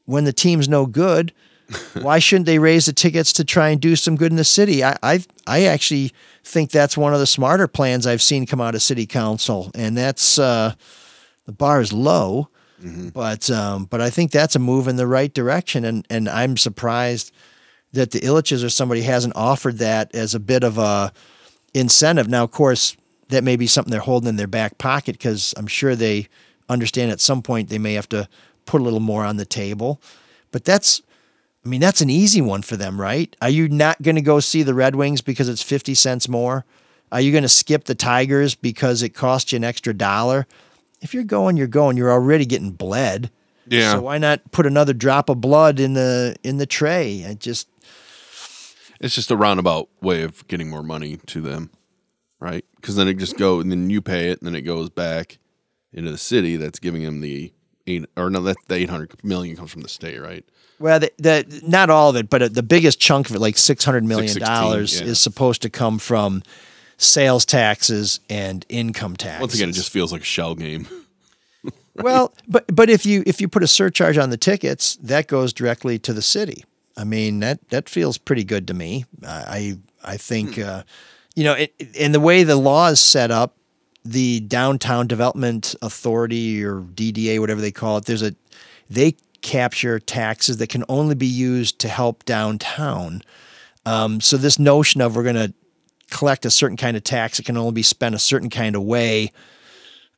when the team's no good. Why shouldn't they raise the tickets to try and do some good in the city? I, I I actually think that's one of the smarter plans I've seen come out of city council, and that's uh, the bar is low, but um, but I think that's a move in the right direction, and and I'm surprised that the Ilitches or somebody hasn't offered that as a bit of a incentive. Now, of course, that may be something they're holding in their back pocket because I'm sure they understand at some point they may have to put a little more on the table. But that's, I mean, that's an easy one for them, right? Are you not going to go see the Red Wings because it's 50 cents more? Are you going to skip the Tigers because it costs you an extra dollar? If you're going, you're going. You're already getting bled. Yeah. So why not put another drop of blood in the in the tray? It just It's just a roundabout way of getting more money to them, right? Because then it just go and then you pay it, and then it goes back into the city. That's giving them the eight or no, that the eight hundred million comes from the state, right? Well, the, the not all of it, but uh, the biggest chunk of it, like six hundred million dollars, yeah. is supposed to come from sales taxes and income taxes. Once again, it just feels like a shell game. well, but but if you if you put a surcharge on the tickets, that goes directly to the city. I mean that that feels pretty good to me. I I think Hmm. uh, you know, it, and the way the law is set up, the Downtown Development Authority or DDA, whatever they call it, there's a they capture taxes that can only be used to help downtown. Um, so this notion of we're going to collect a certain kind of tax that can only be spent a certain kind of way,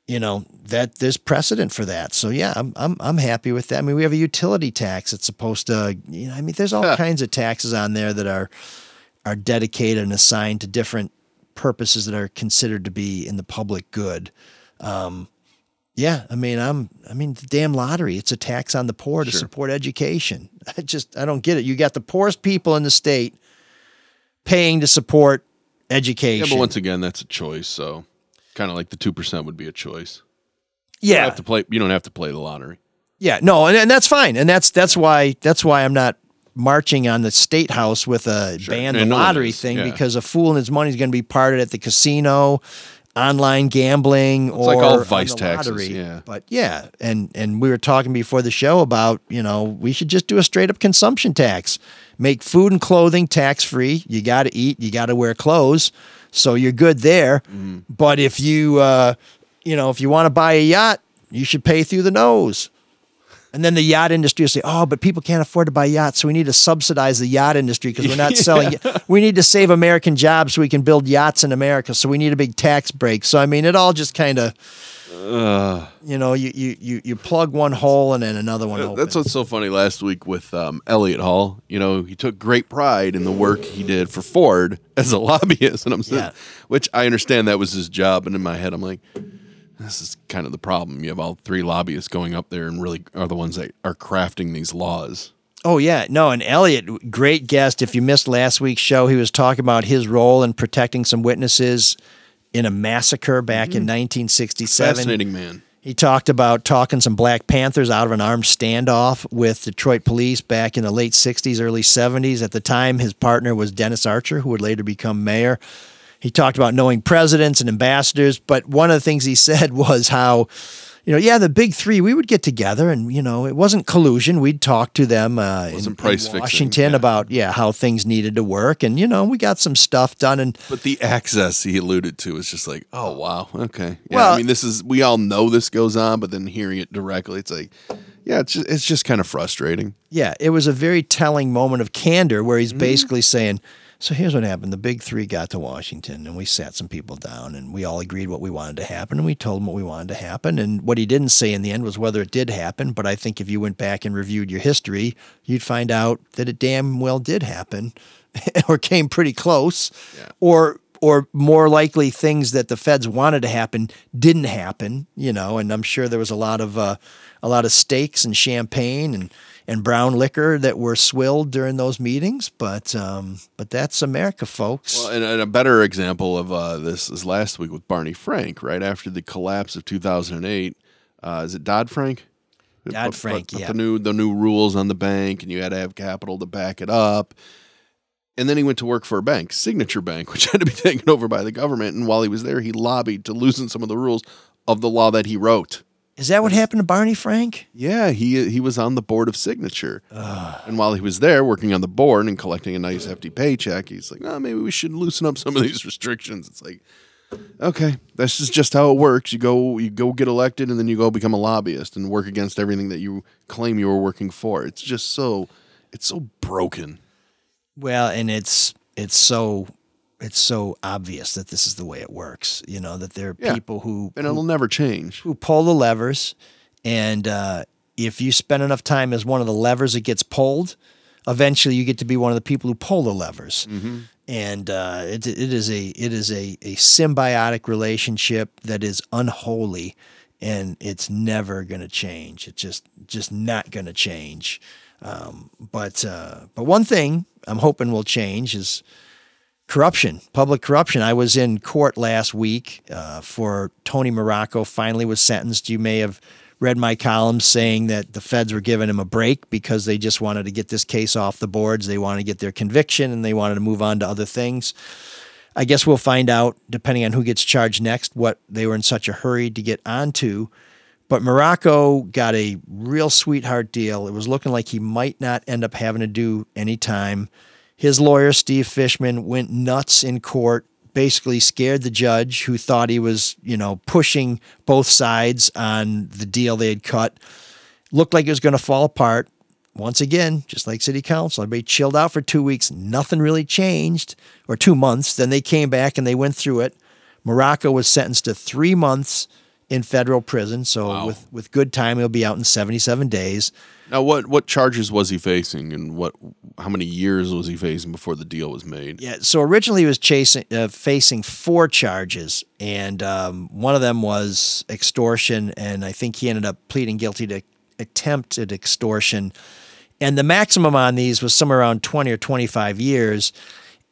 you know, that there's precedent for that. So yeah, I'm I'm I'm happy with that. I mean, we have a utility tax that's supposed to, you know, I mean, there's all kinds of taxes on there that are are dedicated and assigned to different purposes that are considered to be in the public good. Um, yeah, I mean, I'm. I mean, the damn lottery. It's a tax on the poor to support education. I just, I don't get it. You got the poorest people in the state paying to support Yeah, education. but once again, that's a choice. So, kind of like the two percent would be a choice. You yeah, don't have to play. You don't have to play the lottery. Yeah, no, and, and that's fine, and that's that's why that's why I'm not marching on the state house with a ban I the lottery thing yeah. because a fool and his money is going to be parted at the casino, online gambling, or like all vice taxes, lottery. yeah. But yeah, and and we were talking before the show about you know we should just do a straight up consumption tax, make food and clothing tax free. You got to eat, you got to wear clothes, so you're good there. Mm-hmm. But if you uh, you know if you want to buy a yacht, you should pay through the nose. And then the yacht industry will say, "Oh, but people can't afford to buy yachts, so we need to subsidize the yacht industry because we're not selling. We need to save American jobs so we can build yachts in America. So we need a big tax break. So I mean, it all just kind of, you know, you, you you you plug one hole and then another one opens. That's what's so funny. Last week with um, Elliott Hall, you know, he took great pride in the work he did for Ford as a lobbyist, and I'm saying, Yeah. which I understand that was his job. And in my head, I'm like, this is kind of the problem. You have all three lobbyists going up there and really are the ones that are crafting these laws. Oh yeah, no, and Elliott, great guest. If you missed last week's show, he was talking about his role in protecting some witnesses in a massacre back in mm-hmm. 1967. Fascinating man. He talked about talking some Black Panthers out of an armed standoff with Detroit police back in the late 60s, early 70s. At the time, his partner was Dennis Archer, who would later become mayor. He talked about knowing presidents and ambassadors, but one of the things he said was how, you know, yeah, the big three, we would get together and, you know, it wasn't collusion. We'd talk to them uh, in, in fixing, Washington yeah. about, yeah, how things needed to work. And, you know, we got some stuff done. And But the access he alluded to is just like, oh wow, okay. Yeah, Well- I mean, this is we all know this goes on, but then hearing it directly, it's like, yeah, it's just, it's just kind of frustrating. Yeah, it was a very telling moment of candor where Mm-hmm. he's basically saying, So here's what happened. The big three got to Washington and we sat some people down and we all agreed what we wanted to happen and we told them what we wanted to happen. And what he didn't say in the end was whether it did happen. But I think if you went back and reviewed your history, you'd find out that it damn well did happen or came pretty close. Or or more likely things that the feds wanted to happen didn't happen, you know, and I'm sure there was a lot of uh, a lot of steaks and champagne and and brown liquor that were swilled during those meetings. But um, but that's America, folks. Well, and, and a better example of uh, this is last week with Barney Frank, right after the collapse of 2008. Uh, is it Dodd Frank? Dodd-Frank, yeah. The new the new rules on the bank, and you had to have capital to back it up. And then he went to work for a bank, Signature Bank, which had to be taken over by the government. And while he was there, he lobbied to loosen some of the rules of the law that he wrote. Is that what happened to Barney Frank? Yeah, he he was on the board of Signature, and while he was there working on the board and collecting a nice hefty paycheck, he's like, "Oh, maybe we should loosen up some of these restrictions." It's like, okay, this is just how it works. You go, you go get elected, and then you go become a lobbyist and work against everything that you claim you were working for. It's just so, it's so broken. Well, and it's it's so it's so obvious that this is the way it works. You know that there are Yeah. people who and it'll never change. who pull the levers, and uh, if you spend enough time as one of the levers that gets pulled, eventually you get to be one of the people who pull the levers. And uh, it, it is a it is a, a symbiotic relationship that is unholy, and it's never going to change. It's just just not going to change. Um, but uh, but one thing I'm hoping will change is corruption, public corruption. I was in court last week uh, for Tony Marrocco. Finally, was sentenced. You may have read my columns saying that the feds were giving him a break because they just wanted to get this case off the boards. They wanted to get their conviction and they wanted to move on to other things. I guess we'll find out, depending on who gets charged next, what they were in such a hurry to get onto. But Marrocco got a real sweetheart deal. It was looking like he might not end up having to do any time. His lawyer, Steve Fishman, went nuts in court, basically scared the judge who thought he was, you know, pushing both sides on the deal they had cut. Looked like it was going to fall apart. Once again, just like city council, everybody chilled out for two weeks. Nothing really changed, or two months. Then they came back and they went through it. Marrocco was sentenced to three months in federal prison. So with, with good time, he'll be out in 77 days. Now, what what charges was he facing, and what how many years was he facing before the deal was made? Yeah. So originally he was chasing, uh, facing four charges, and um, one of them was extortion, and I think he ended up pleading guilty to attempted extortion. And the maximum on these was somewhere around 20 or 25 years.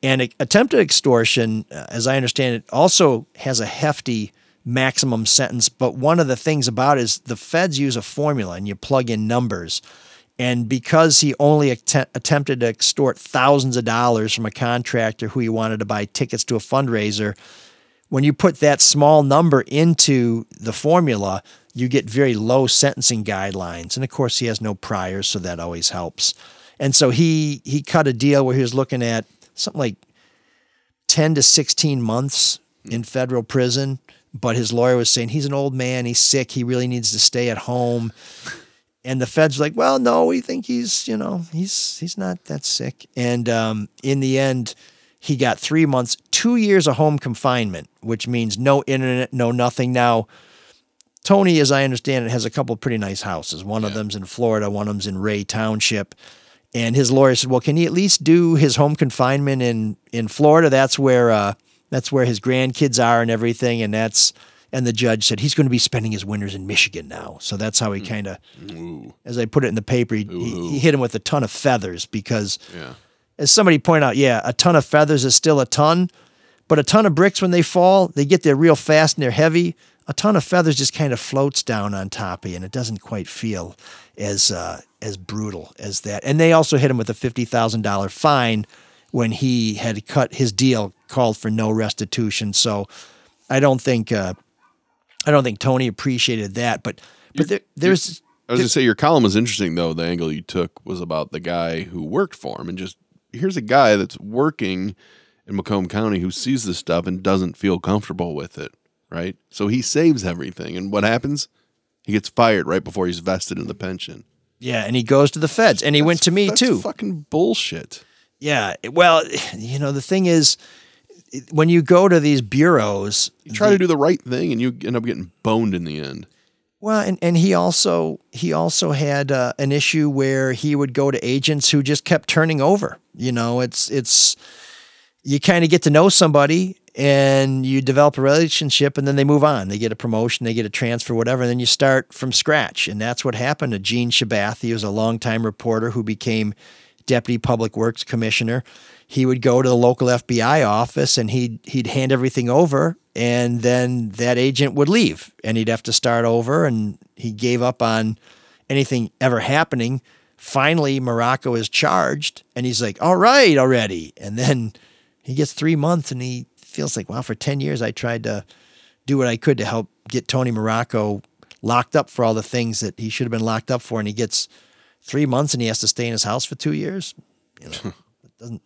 And attempted extortion, uh, as I understand it, also has a hefty maximum sentence. But one of the things about is the feds use a formula and you plug in numbers. And because he only att- attempted to extort thousands of dollars from a contractor who he wanted to buy tickets to a fundraiser, when you put that small number into the formula, you get very low sentencing guidelines. And of course, he has no priors, so that always helps. And so he he cut a deal where he was looking at something like 10 to 16 months in federal prison. But his lawyer was saying he's an old man, he's sick, he really needs to stay at home. And the feds were like, well, no, we think he's, you know, he's he's not that sick. And um, in the end, he got three months, two years of home confinement, which means no internet, no nothing. Now, Tony, as I understand it, has a couple of pretty nice houses. One of them's in Florida, one of them's in Ray Township. And his lawyer said, "Well, can he at least do his home confinement in in Florida? That's where uh, that's where his grandkids are and everything." And that's and the judge said he's going to be spending his winters in Michigan now. So that's how he kind of, as I put it in the paper, he, he, he hit him with a ton of feathers because, Yeah. as somebody pointed out, yeah, a ton of feathers is still a ton, but a ton of bricks when they fall, they get there real fast and they're heavy. A ton of feathers just kind of floats down on top of you, and it doesn't quite feel as uh, as brutal as that. And they also hit him with a fifty thousand dollar fine when he had cut his deal, called for no restitution. So I don't think uh, I don't think Tony appreciated that. But but there, there's I was gonna say your column was interesting though. The angle you took was about the guy who worked for him, and just here's a guy that's working in Macomb County who sees this stuff and doesn't feel comfortable with it, right? So he saves everything, and what happens? He gets fired right before he's vested in the pension. yeah, and he goes to the feds, and he went to me That's too. Fucking bullshit. Yeah. Well, you know, the thing is, when you go to these bureaus, You try to do the right thing, and you end up getting boned in the end. well, and, and he also he also had uh, an issue where he would go to agents who just kept turning over. You know, it's it's you kind of get to know somebody and you develop a relationship and then they move on. They get a promotion, they get a transfer, whatever, and then you start from scratch. And that's what happened to Gene Schabath. He was a longtime reporter who became deputy public works commissioner. He would go to the local FBI office and he'd he'd hand everything over and then that agent would leave and he'd have to start over and he gave up on anything ever happening. Finally, Marrocco is charged and he's like, all right, already. And then he gets three months and he feels like, wow, for 10 years, I tried to do what I could to help get Tony Marrocco locked up for all the things that he should have been locked up for. And he gets three months and he has to stay in his house for two years. You know, it doesn't,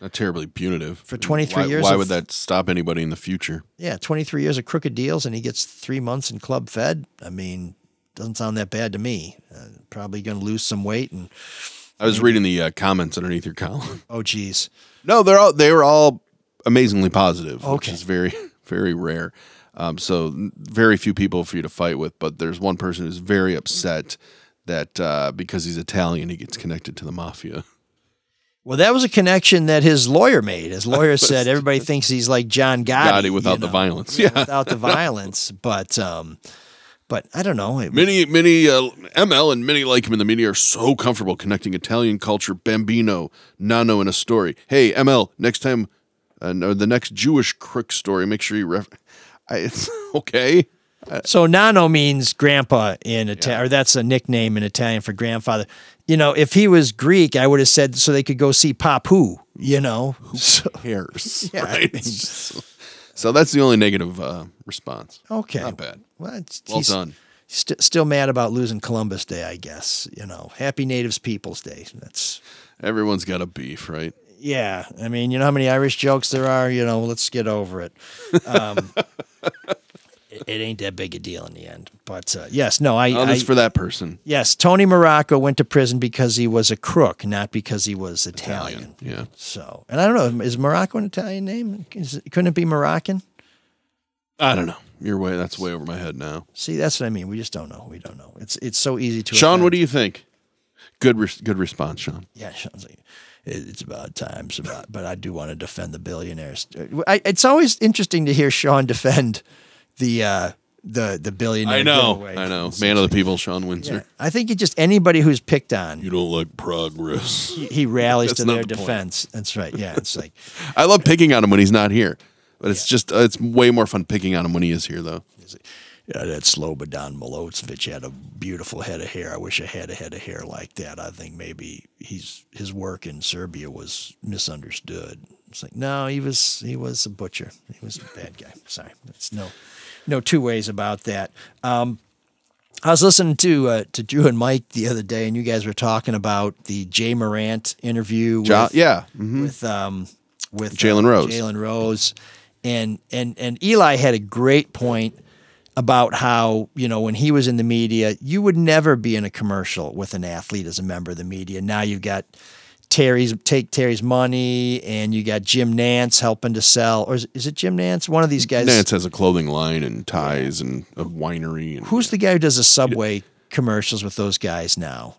Not terribly punitive. For 23 Why- years Why of- would that stop anybody in the future? yeah, 23 years of crooked deals and he gets three months in club fed. I mean, doesn't sound that bad to me. Uh, probably going to lose some weight and, I was reading the uh, comments underneath your column. oh, geez. No, they're all they were all amazingly positive, which Okay. is very very rare. Um, so very few people for you to fight with, but there's one person who's very upset that uh, because he's Italian, he gets connected to the mafia. Well, that was a connection that his lawyer made. His lawyer said everybody thinks he's like John Gotti, Gotti without you the violence. Yeah. without the violence. But, um, but I don't know. Many, many uh, ML and many like him in the media are so comfortable connecting Italian culture, Bambino, Nano in a story. Hey, ML, next time, uh, no, the next Jewish crook story, make sure you ref. I, it's okay. So Nano means grandpa in Italian, or that's a nickname in Italian for grandfather. You know, if he was Greek, I would have said so they could go see Papu. You know, so, Cares, Yeah, I mean- so, so that's the only negative uh, response. okay, Not bad. Well, it's, Well done. st- still mad about losing Columbus Day, I guess. You know, Happy Natives Peoples Day. That's Everyone's got a beef, right? yeah. I mean, you know how many Irish jokes there are. You know, let's get over it. Um, it, it ain't that big a deal in the end. But uh, yes, no, I, Well, I for that person. Yes, Tony Marrocco went to prison because he was a crook, not because he was Italian. Yeah. So, and I don't know, is Marrocco an Italian name? Is couldn't it be Moroccan? I don't know. You're way. That's way over my head now. See, that's what I mean. We just don't know. We don't know. It's it's so easy to. Shawn, what do you think? Good, res- good response, Shawn. Yeah, Shawn's like, it's about time. It's about, but I do want to defend the billionaires. I, it's always interesting to hear Shawn defend the uh, the the billionaire. I know. giveaway. I know. Man of the people, Shawn Windsor. Yeah. I think it just anybody who's picked on, You don't like progress. he, he rallies to their the point. defense. That's right. Yeah, it's like. I love picking on him when he's not here, but it's just uh, it's way more fun picking on him when he is here, though. Yeah, that Slobodan Milosevic had a beautiful head of hair. I wish I had a head of hair like that. I think maybe he's his work in Serbia was misunderstood. It's like no, he was he was a butcher. He was a bad guy. Sorry, there's no no two ways about that. Um, I was listening to uh, to Drew and Mike the other day, and you guys were talking about the Ja Morant interview. With, yeah. mhm. with um with Jalen uh, Rose. Jalen Rose, and and and Eli had a great point about how you know when he was in the media, you would never be in a commercial with an athlete as a member of the media. Now you've got Terry's take Terry's money, and you got Jim Nantz helping to sell, or is, is it Jim Nantz? One of these guys. Nantz has a clothing line and ties and a winery. And, Who's the guy who does the Subway commercials with those guys now?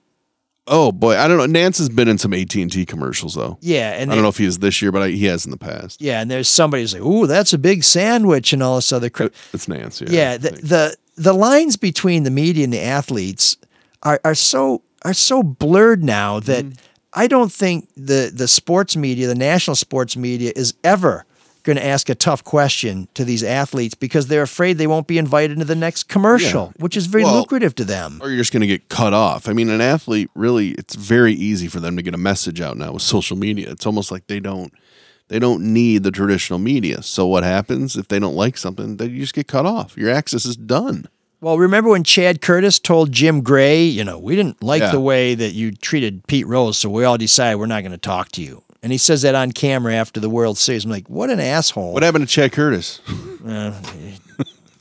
Oh boy, I don't know. Nantz has been in some AT and T commercials though. Yeah, and I they- don't know if he is this year, but I, he has in the past. Yeah, and there's somebody who's like, "Ooh, that's a big sandwich," and all this other crap. It's Nantz. Yeah. yeah the, the the lines between the media and the athletes are, are so are so blurred now that Mm-hmm. I don't think the the sports media, the national sports media, is ever going to ask a tough question to these athletes because they're afraid they won't be invited to the next commercial, which is very Well, lucrative to them. or you're just going to get cut off. I mean, an athlete really, it's very easy for them to get a message out now with social media. It's almost like they don't, they don't need the traditional media. So what happens if they don't like something? They just get cut off. Your access is done. Well, remember when Chad Curtis told Jim Gray, you know, we didn't like Yeah. the way that you treated Pete Rose, so we all decided we're not going to talk to you. And he says that on camera after the World Series. I'm like, what an asshole. What happened to Chad Curtis?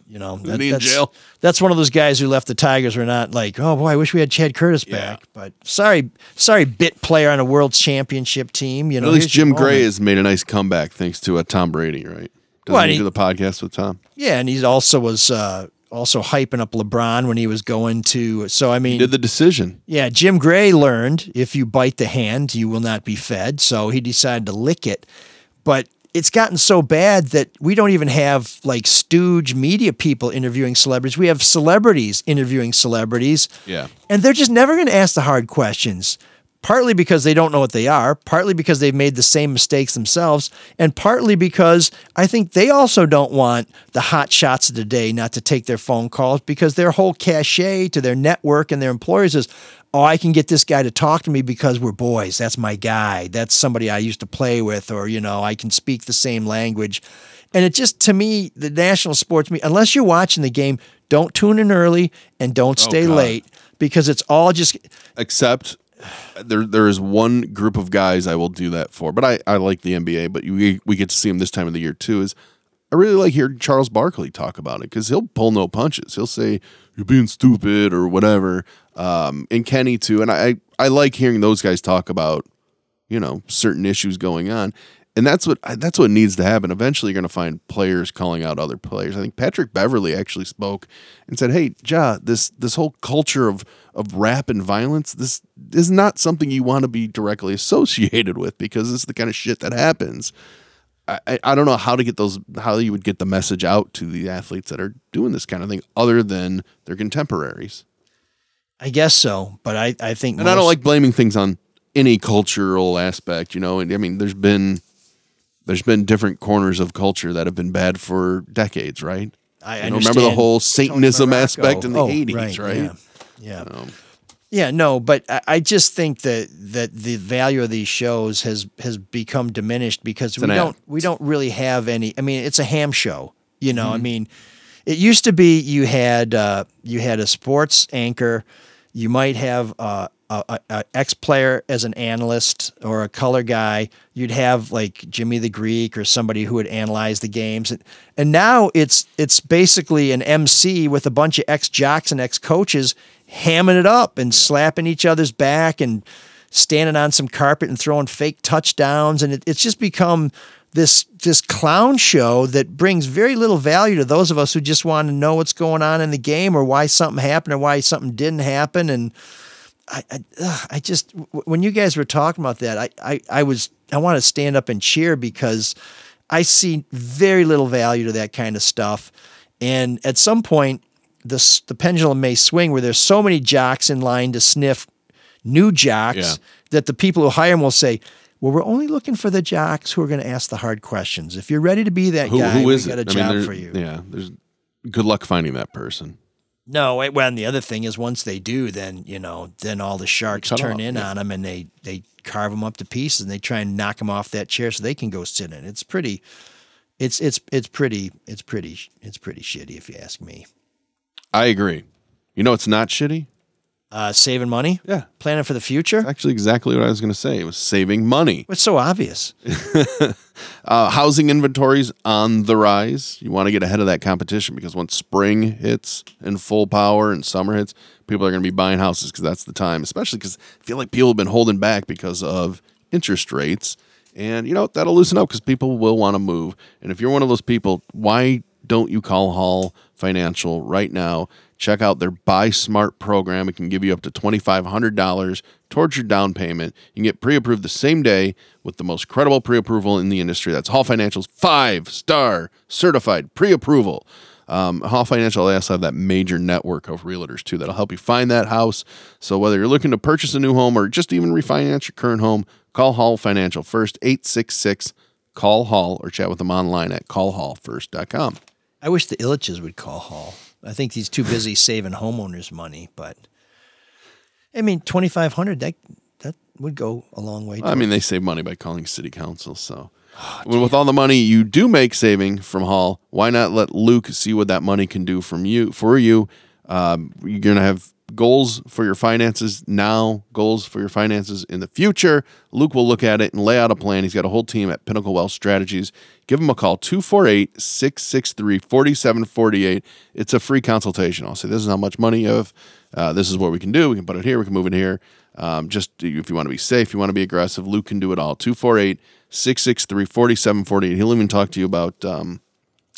You know, Isn't in that's, jail? that's one of those guys who left the Tigers. Were not like, oh boy, I wish we had Chad Curtis back. But sorry, sorry, bit player on a World Championship team. You know, At least Jim Gray has made a nice comeback thanks to uh, Tom Brady, right? Doesn't Well, he he- do the podcast with Tom? Yeah, and he also was uh, also hyping up LeBron when he was going to. So I mean, He did the decision. Yeah, Jim Gray learned if you bite the hand, you will not be fed. So he decided to lick it. But it's gotten so bad that we don't even have like stooge media people interviewing celebrities. We have celebrities interviewing celebrities. Yeah. And they're just never going to ask the hard questions. Partly because they don't know what they are, partly because they've made the same mistakes themselves, and partly because I think they also don't want the hot shots of the day not to take their phone calls because their whole cachet to their network and their employers is, oh, I can get this guy to talk to me because we're boys. That's my guy. That's somebody I used to play with, or, you know, I can speak the same language. And it just, to me, the national sports unless you're watching the game, don't tune in early and don't oh, stay God. late because it's all just Except there there is one group of guys I will do that for. But I, I like the NBA, but we we get to see him this time of the year too. Is I really like hearing Charles Barkley talk about it because he'll pull no punches. He'll say you're being stupid or whatever. Um, and Kenny too. And I I like hearing those guys talk about you know certain issues going on. And that's what that's what needs to happen. Eventually, you're going to find players calling out other players. I think Patrick Beverley actually spoke and said, "Hey, Ja, this this whole culture of of rap and violence, this is not something you want to be directly associated with because it's the kind of shit that happens." I, I- don't know how to get those how you would get the message out to the athletes that are doing this kind of thing other than their contemporaries. I guess so, but I, I think And I don't like blaming things on any cultural aspect, you know. And I mean, there's been there's been different corners of culture that have been bad for decades, right? I You know, remember the whole Satanism aspect in the Oh, 80s, right? Yeah. Yeah. Um, Yeah, no, but I, I just think that that the value of these shows has has become diminished because we don't we don't really have any. I mean, it's a ham show. You know, I Mm-hmm. mean, it used to be you had uh, you had a sports anchor, you might have uh, a, a, ex player as an analyst or a color guy. You'd have like Jimmy the Greek or somebody who would analyze the games, and, and now it's it's basically an MC with a bunch of ex jocks and ex coaches hamming it up and slapping each other's back and standing on some carpet and throwing fake touchdowns, and it, it's just become this this clown show that brings very little value to those of us who just want to know what's going on in the game or why something happened or why something didn't happen and I I, ugh, I just when you guys were talking about that I, I I was I want to stand up and cheer because I see very little value to that kind of stuff and at some point the the pendulum may swing where there's so many jocks in line to sniff new jocks Yeah. that the people who hire them will say, "Well, we're only looking for the jocks who are going to ask the hard questions. If you're ready to be that who, guy, who is we got a job there- for you." Yeah, there's good luck finding that person. No, wait, well, and the other thing is once they do, then you know, then all the sharks turn off, in yeah. on them and they they carve them up to pieces and they try and knock them off that chair so they can go sit in. It's pretty, it's it's it's pretty it's pretty it's pretty shitty if you ask me. I agree. You know, it's not shitty. Uh, saving money, Yeah. planning for the future. Actually, exactly what I was going to say. It was saving money. It's so obvious. Uh, housing inventories on the rise. You want to get ahead of that competition because once spring hits in full power and summer hits, people are going to be buying houses because that's the time. Especially because I feel like people have been holding back because of interest rates, and you know that'll loosen up because people will want to move. And if you're one of those people, why don't you call Hall Financial right now? Check out their Buy Smart program. It can give you up to $2,500 towards your down payment. You can get pre approved the same day with the most credible pre approval in the industry. That's Hall Financial's five star certified pre approval. Um, Hall Financial they also have that major network of realtors too that'll help you find that house. So whether you're looking to purchase a new home or just even refinance your current home, call Hall Financial first 866 call Hall or chat with them online at callhallfirst.com. I wish the Ilitches would call Hall. I think he's too busy saving homeowners money, but I mean, twenty five hundred that that would go a long way. I mean, they save money by calling city council. So, Well, with all the money you do make saving from Hall, why not let Luke see what that money can do from you for you? Um, you're gonna have goals for your finances now, goals for your finances in the future. Luke will look at it and lay out a plan. He's got a whole team at Pinnacle Wealth Strategies. Give him a call 248 663 4748. It's a free consultation. I'll say, This is how much money you have. Uh, this is what we can do. We can put it here. We can move it here. Um, just if you want to be safe, you want to be aggressive, Luke can do it all. 248 663 4748. He'll even talk to you about um,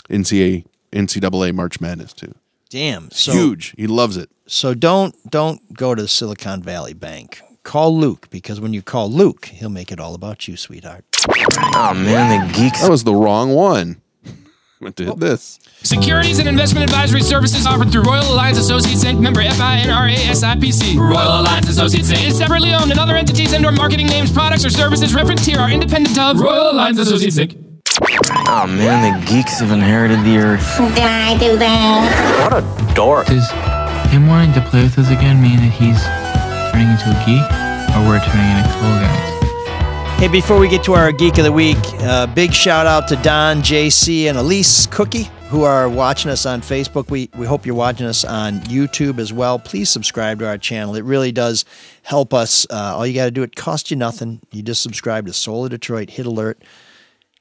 NCAA, NCAA March Madness, too. Damn, so Huge. He loves it. So don't don't go to the Silicon Valley Bank call Luke because when you call Luke, he'll make it all about you, sweetheart. Oh man, the geeks. That was the wrong one. Went to hit this. Securities and investment advisory services offered through Royal Alliance Associates Inc. Member FINRA SIPC. Royal Alliance Associates Inc. is separately owned, and other entities and/or marketing names, products, or services referenced here are independent of Royal Alliance Associates Inc. Oh man, the geeks have inherited the earth. Did I do that? What a dork. Does him wanting to play with us again mean that he's turning into a geek, or we're turning into cool guys? Hey, before we get to our Geek of the Week, uh, big shout out to Don, JC, and Elise Cookie who are watching us on Facebook. We, we hope you're watching us on YouTube as well. Please subscribe to our channel. It really does help us. Uh, all you got to do, it costs you nothing. You just subscribe to Soul of Detroit, hit alert,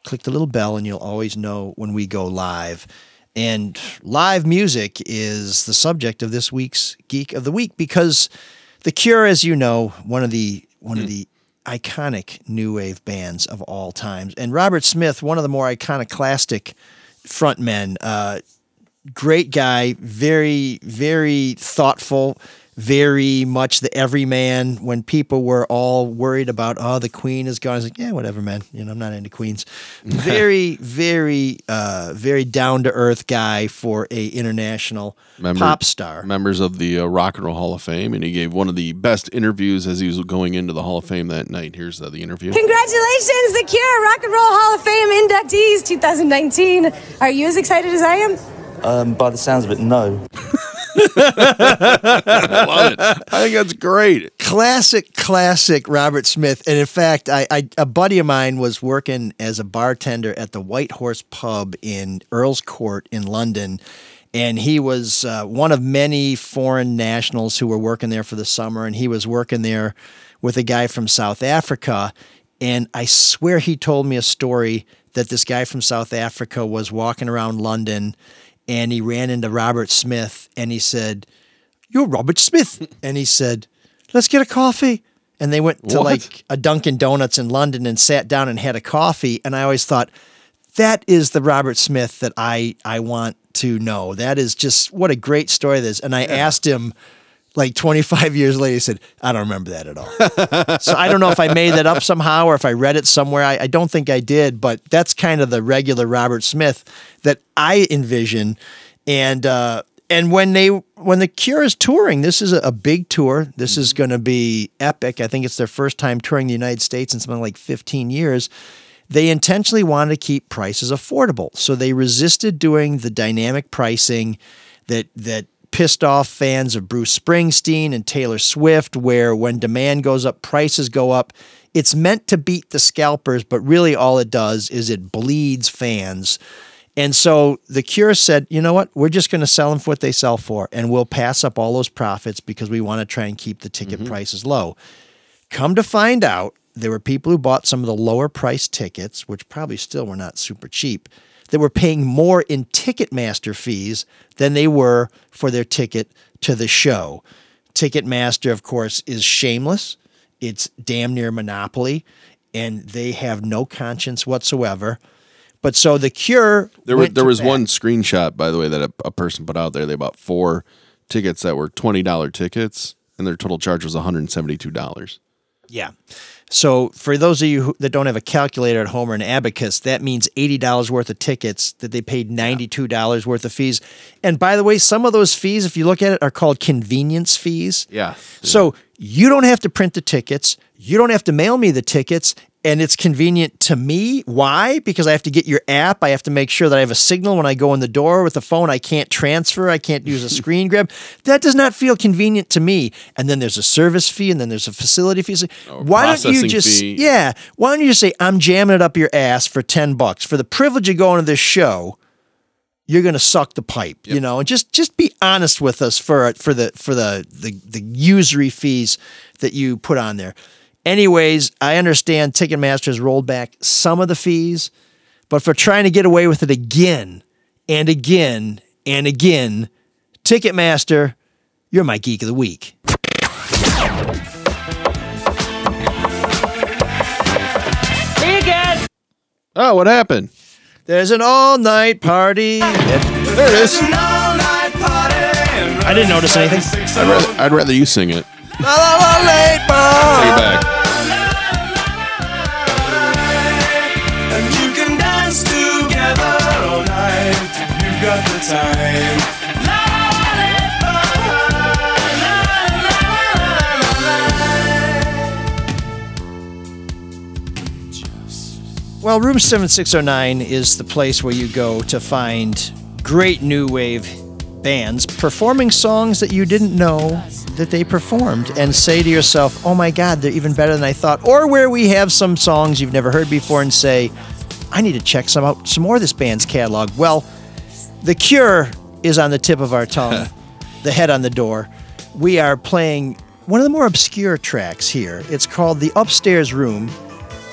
click the little bell, and you'll always know when we go live. And live music is the subject of this week's Geek of the Week because The Cure, as you know, one of the one of the iconic new wave bands of all times, and Robert Smith, one of the more iconoclastic frontmen. Uh, great guy, very very thoughtful, very much the everyman. When people were all worried about, oh, the Queen is gone, I was like, yeah, whatever, man. You know, I'm not into Queens. Very, very, uh, very down to earth guy for a international Member- pop star. Members of the uh, Rock and Roll Hall of Fame, and he gave one of the best interviews as he was going into the Hall of Fame that night. Here's uh, the interview. Congratulations, The Cure Rock and Roll Hall of Fame inductees 2019. Are you as excited as I am? Um, by the sounds of it, no. I love it. I think that's great. Classic, classic Robert Smith. And in fact, I, I a buddy of mine was working as a bartender at the White Horse Pub in Earl's Court in London. And he was uh, one of many foreign nationals who were working there for the summer. And he was working there with a guy from South Africa. And I swear he told me a story that this guy from South Africa was walking around London and he ran into Robert Smith and he said, You're Robert Smith. and he said, Let's get a coffee. And they went to What? like a Dunkin' Donuts in London and sat down and had a coffee. And I always thought, that is the Robert Smith that I I want to know. That is just what a great story this. And I asked him like 25 years later, he said, I don't remember that at all. so I don't know if I made that up somehow or if I read it somewhere. I, I don't think I did, but that's kind of the regular Robert Smith that I envision. And uh, and when they when the Cure is touring, this is a, a big tour. This is going to be epic. I think it's their first time touring the United States in something like 15 years. They intentionally wanted to keep prices affordable, so they resisted doing the dynamic pricing that that pissed off fans of Bruce Springsteen and Taylor Swift, where when demand goes up, prices go up. It's meant to beat the scalpers, but really all it does is it bleeds fans. And so the Cure said, you know what? We're just going to sell them for what they sell for, and we'll pass up all those profits because we want to try and keep the ticket mm-hmm. prices low. Come to find out, there were people who bought some of the lower price tickets, which probably still were not super cheap, that were paying more in Ticketmaster fees than they were for their ticket to the show. Ticketmaster, of course, is shameless. It's damn near monopoly, and they have no conscience whatsoever. But so the Cure. There was there was one screenshot, by the way, that a, a person put out there. They bought four tickets that were twenty dollar tickets, and their total charge was one hundred and seventy two dollars. Yeah. So for those of you who, that don't have a calculator at home or an abacus, that means eighty dollars worth of tickets that they paid ninety two dollars worth of fees. And by the way, some of those fees, if you look at it, are called convenience fees. Yeah. So you don't have to print the tickets. You don't have to mail me the tickets. And it's convenient to me. Why? Because I have to get your app. I have to make sure that I have a signal when I go in the door with the phone. I can't transfer. I can't use a screen grab. That does not feel convenient to me. And then there's a service fee and then there's a facility fee. So oh, Why don't you just, fee. yeah, why don't you just say, I'm jamming it up your ass for 10 bucks for the privilege of going to this show? you're going to suck the pipe, you know, and just just be honest with us for for the for the the the usury fees that you put on there. Anyways, I understand Ticketmaster has rolled back some of the fees, but for trying to get away with it again and again and again, Ticketmaster, you're my geek of the week. Oh, what happened? There's an all-night party. There it is. I didn't notice anything. I'd rather, I'd rather you sing it. La la la late Take it back. And you can dance together all night if you've got the time. Well, Room 7609 is the place where you go to find great new wave bands performing songs that you didn't know that they performed and say to yourself, oh my God, they're even better than I thought. Or where we have some songs you've never heard before and say, I need to check some out, some more of this band's catalog. Well, The Cure is on the tip of our tongue, the head on the door. We are playing one of the more obscure tracks here. It's called The Upstairs Room.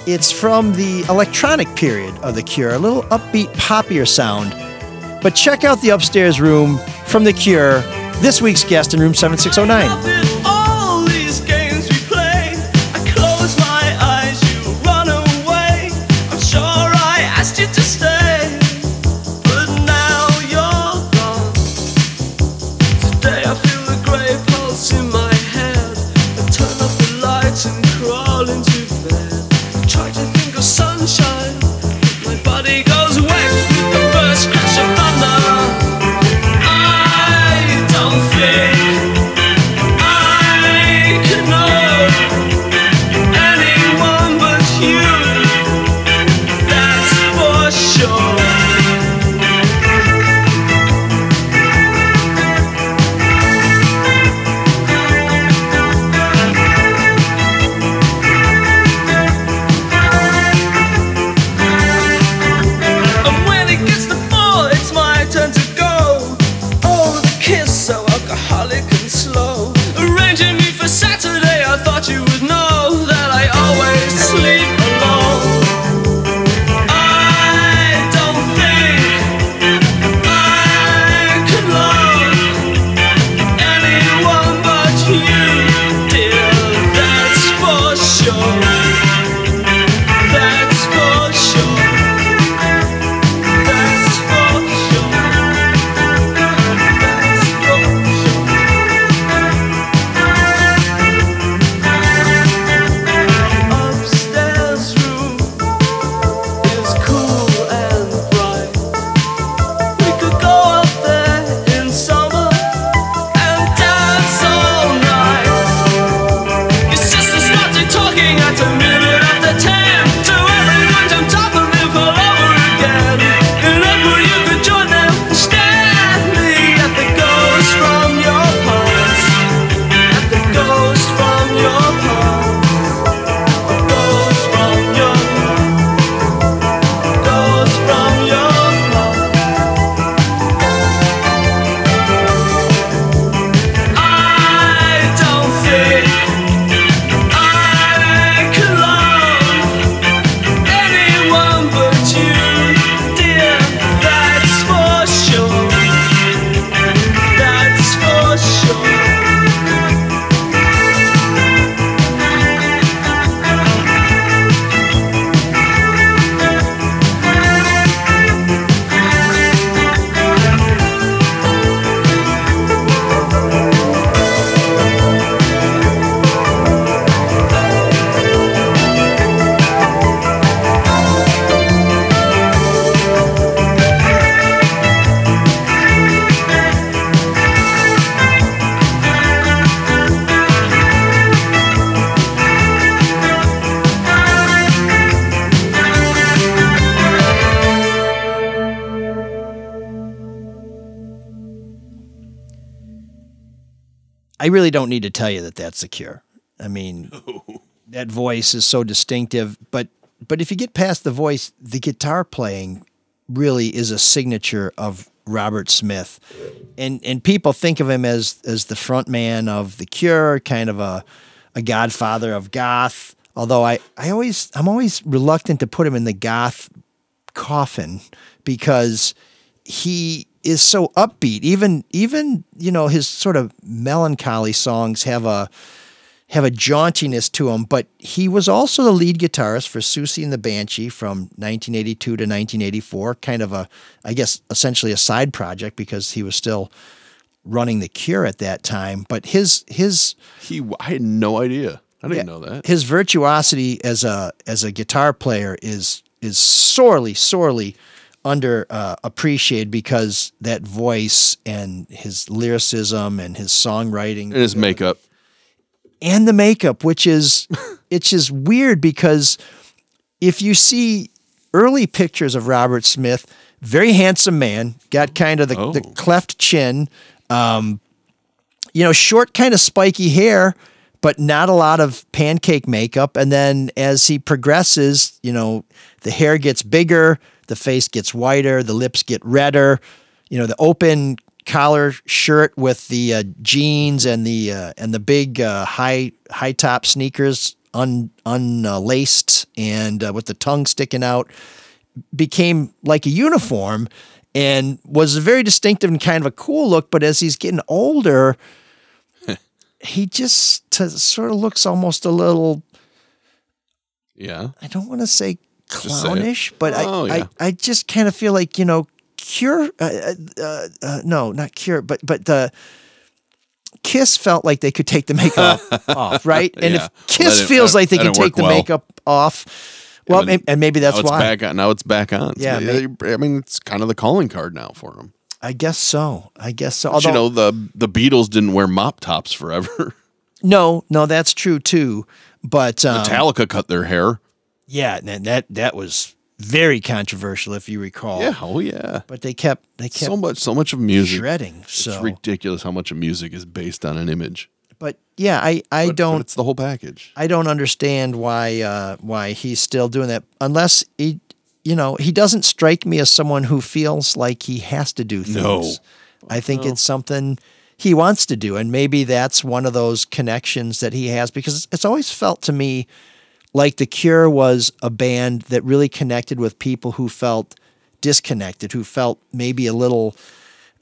It's from the electronic period of The Cure, a little upbeat, poppier sound. But check out The Upstairs Room from The Cure, this week's guest in room 7609. Really don't need to tell you that that's the cure. I mean, that voice is so distinctive, but but if you get past the voice, the guitar playing really is a signature of Robert Smith. And and people think of him as as the front man of the Cure, kind of a a godfather of goth. Although I, I always I'm always reluctant to put him in the goth coffin because he is so upbeat. Even even you know his sort of melancholy songs have a have a jauntiness to them. But he was also the lead guitarist for Siouxsie and the Banshee from 1982 to 1984. Kind of a I guess essentially a side project because he was still running the Cure at that time. But his his He, I had no idea. I didn't Yeah. know that. his virtuosity as a as a guitar player is is sorely sorely under uh, appreciated because that voice and his lyricism and his songwriting And his makeup. and the makeup, which is it's just weird because if you see early pictures of Robert Smith, very handsome man, got kind of the, the cleft chin, um, you know, short, kind of spiky hair, but not a lot of pancake makeup. And then as he progresses, you know, the hair gets bigger, the face gets whiter, the lips get redder, you know, the open collar shirt with the uh, jeans and the uh, and the big uh, high high top sneakers un unlaced and uh, with the tongue sticking out became like a uniform and was a very distinctive and kind of a cool look. But as he's getting older, he just t- sort of looks almost a little. Yeah. I don't want to say. Clownish, but Oh, I, yeah. I I just kind of feel like you know Cure. Uh, uh, uh, no, not Cure, but but the. Kiss felt like they could take the makeup off, right? And Yeah. if Kiss didn't- feels like they can take the well. makeup off, well, And and maybe that's now it's why. back on. Now it's back on. Yeah, They- I mean, it's kind of the calling card now for them. I guess so. I guess so. But you Although, know, the the Beatles didn't wear mop tops forever. no, no, that's true too. But um, Metallica cut their hair. Yeah, and that that was very controversial, if you recall. Yeah, oh yeah. But they kept they kept So much, so much of music. shredding. It's So, ridiculous how much of music is based on an image. but yeah, I I But- but don't it's the whole package. I don't understand why uh, why he's still doing that unless he you know he doesn't strike me as someone who feels like he has to do things. No. I think it's something he wants to do, and maybe that's one of those connections that he has because it's always felt to me like The Cure was a band that really connected with people who felt disconnected, who felt maybe a little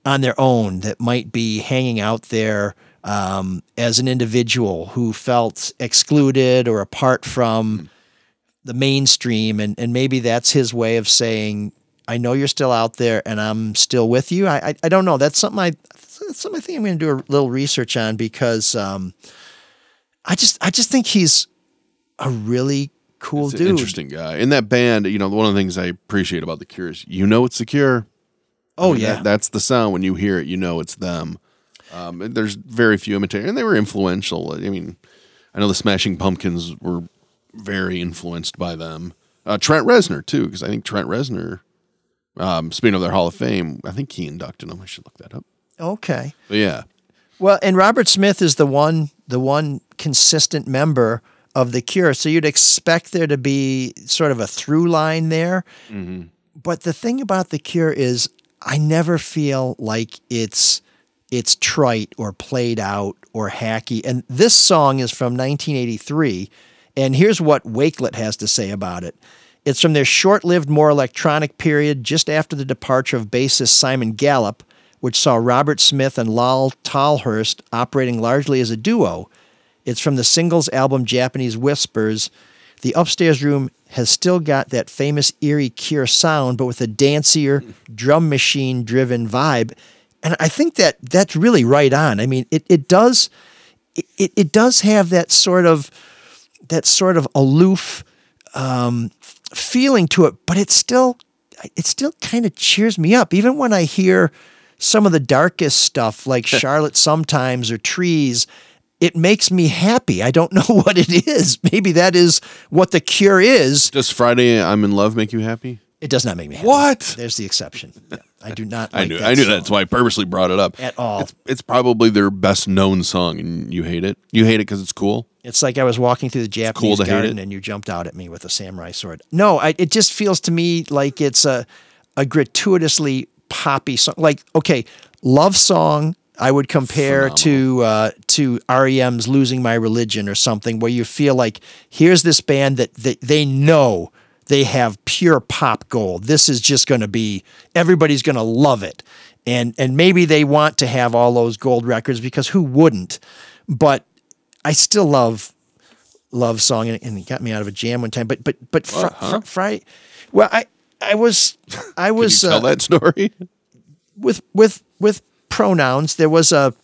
on their own, that might be hanging out there um, as an individual who felt excluded or apart from the mainstream. And, and maybe that's his way of saying, I know you're still out there and I'm still with you. I, I, I don't know. That's something I, that's something I think I'm going to do a little research on because um, I just, I just think he's a really cool an dude. interesting guy. In that band, you know, one of the things I appreciate about the Cure is you know it's the Cure. Oh, I mean, yeah. that- that's the sound when you hear it. You know it's them. Um, and there's very few imitators, and they were influential. I mean, I know the Smashing Pumpkins were very influenced by them. Uh, Trent Reznor too, because I think Trent Reznor, um, speaking of their Hall of Fame, I think he inducted them. I should look that up. Okay. But yeah, Well, and Robert Smith is the one the one consistent member of the Cure, so you'd expect there to be sort of a through line there. Mm-hmm. But the thing about the Cure is, I never feel like it's it's trite or played out or hacky. And this song is from 1983, and here's what Wakelet has to say about it. It's from their short-lived, more electronic period just after the departure of bassist Simon Gallup, which saw Robert Smith and Lol Tolhurst operating largely as a duo. It's from the singles album Japanese Whispers. The upstairs room has still got that famous eerie Cure sound, but with a dancier, drum machine driven vibe. And I think that that's really right on. I mean, it, it does it, it does have that sort of that sort of aloof um, feeling to it, but it still it still kind of cheers me up, even when I hear some of the darkest stuff like Charlotte sometimes or Trees. It makes me happy. I don't know what it is. Maybe that is what the cure is. does Friday I'm in Love make you happy? It does not make me happy. What? There's the exception. Yeah, I do not. I knew. that I knew song that's why I purposely brought it up at all. It's, it's probably their best known song, and you hate it. You hate it because it's cool. It's like I was walking through the cool Japanese hate garden and you jumped out at me with a samurai sword. No, I, it just feels to me like it's a a gratuitously poppy song. Like okay, love song. I would compare to uh, to REM's "Losing My Religion" or something, where you feel like here's this band that that they know they have pure pop gold. This is just going to be everybody's going to love it, and and maybe they want to have all those gold records because who wouldn't? But I still love love song, and, and it got me out of a jam one time. But but but fr- Uh-huh. fr- Fri- well, I I was I was Can you tell uh, that story? with with with pronouns. There was a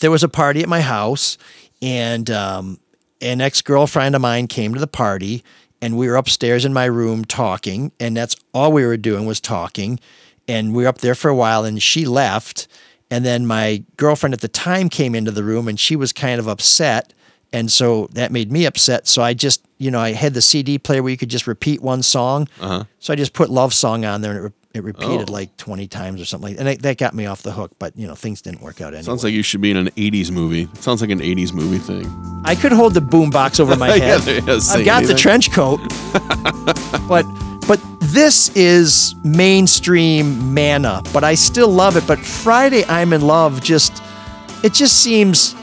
there was a party at my house, and um, an ex girlfriend of mine came to the party, and we were upstairs in my room talking, and that's all we were doing was talking, and we were up there for a while, and she left, and then my girlfriend at the time came into the room, and she was kind of upset. And so that made me upset. So I just, you know, I had the CD player where you could just repeat one song. Uh-huh. So I just put Love Song on there and it, it repeated Oh. like 20 times or something like And that, that got me off the hook. But, you know, things didn't work out anyway. Sounds like you should be in an 80s movie. It sounds like an 80s movie thing. I could hold the boombox over my head. say I've got the trench coat. but but this is mainstream manna, but I still love it. But Friday I'm in love just it just seems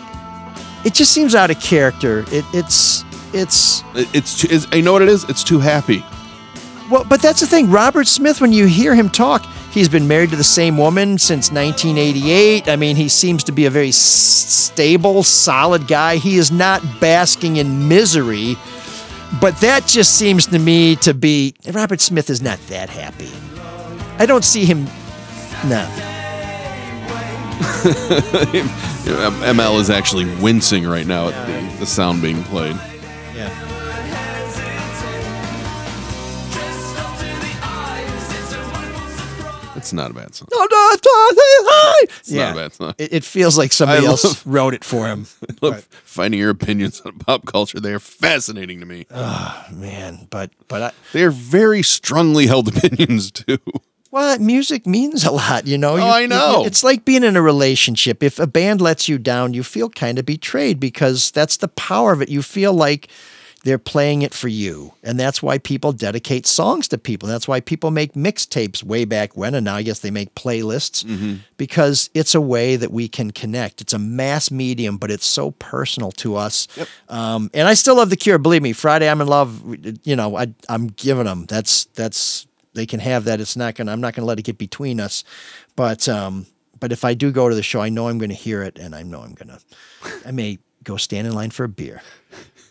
it just seems out of character. It it's it's It's, too, it's, you know what it is? It's too happy. Well, but that's the thing. Robert Smith, when you hear him talk, he's been married to the same woman since 1988. I mean, he seems to be a very s- stable, solid guy. He is not basking in misery. But that just seems to me to be Robert Smith is not that happy. I don't see him. No. ML is actually wincing right now at the, the sound being played. Yeah. It's not a bad song. It's not a bad song. It, it feels like somebody I else love- wrote it for him. Finding your opinions on pop culture. They are fascinating to me. Oh man, but but I, they are very strongly held opinions too. Well, music means a lot, you know. Oh, I you- know. It's like being in a relationship. If a band lets you down, you feel kind of betrayed because that's the power of it. You feel like they're playing it for you. And that's why people dedicate songs to people. That's why people make mixtapes way back when. And now I guess they make playlists because it's a way that we can connect. It's a mass medium, but it's so personal to us. Um, and I still love The Cure. Believe me, Friday I'm in Love, you know, I, I'm giving them. That's, that's, they can have that. It's not going to, I'm not going to let it get between us. But, um, but if I do go to the show, I know I'm going to hear it and I know I'm going to, I may go stand in line for a beer,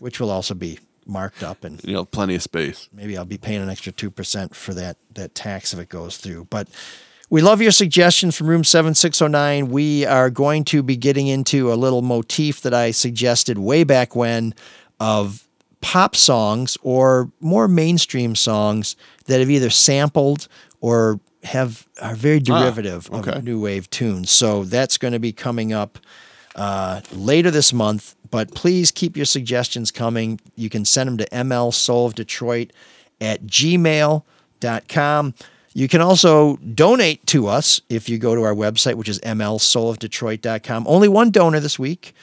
which will also be marked up and You know, plenty of space. maybe I'll be paying an extra 2% for that, that tax if it goes through. But we love your suggestions from room 7609. We are going to be getting into a little motif that I suggested way back when of pop songs or more mainstream songs that have either sampled or have are very ah, derivative okay. of new wave tunes. So that's going to be coming up uh, later this month. But please keep your suggestions coming. You can send them to mlsoulofdetroit at gmail.com. You can also donate to us if you go to our website, which is mlsoulofdetroit.com. Only one donor this week,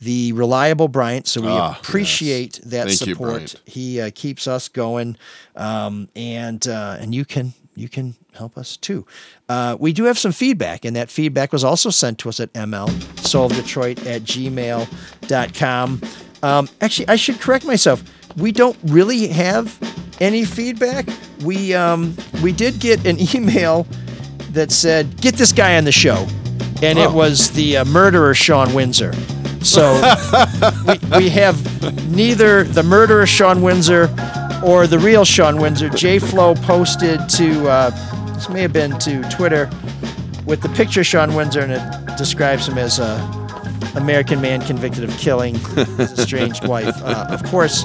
the reliable Bryant. So we Ah, appreciate that Thank support. Bryant. he uh, keeps us going, um, and uh, and you can you can help us too. Uh, we do have some feedback, and that feedback was also sent to us at mlsoulofdetroit at gmail.com. Um, actually, I should correct myself. We don't really have any feedback. We um, we did get an email that said, "Get this guy on the show," and it Oh. was the uh, murderer Sean Windsor. So we, we have neither the murderer Sean Windsor or the real Shawn Windsor. J Flow posted to uh, this may have been to Twitter with the picture of Sean Windsor, and it describes him as a American man convicted of killing his estranged wife. Uh, of course,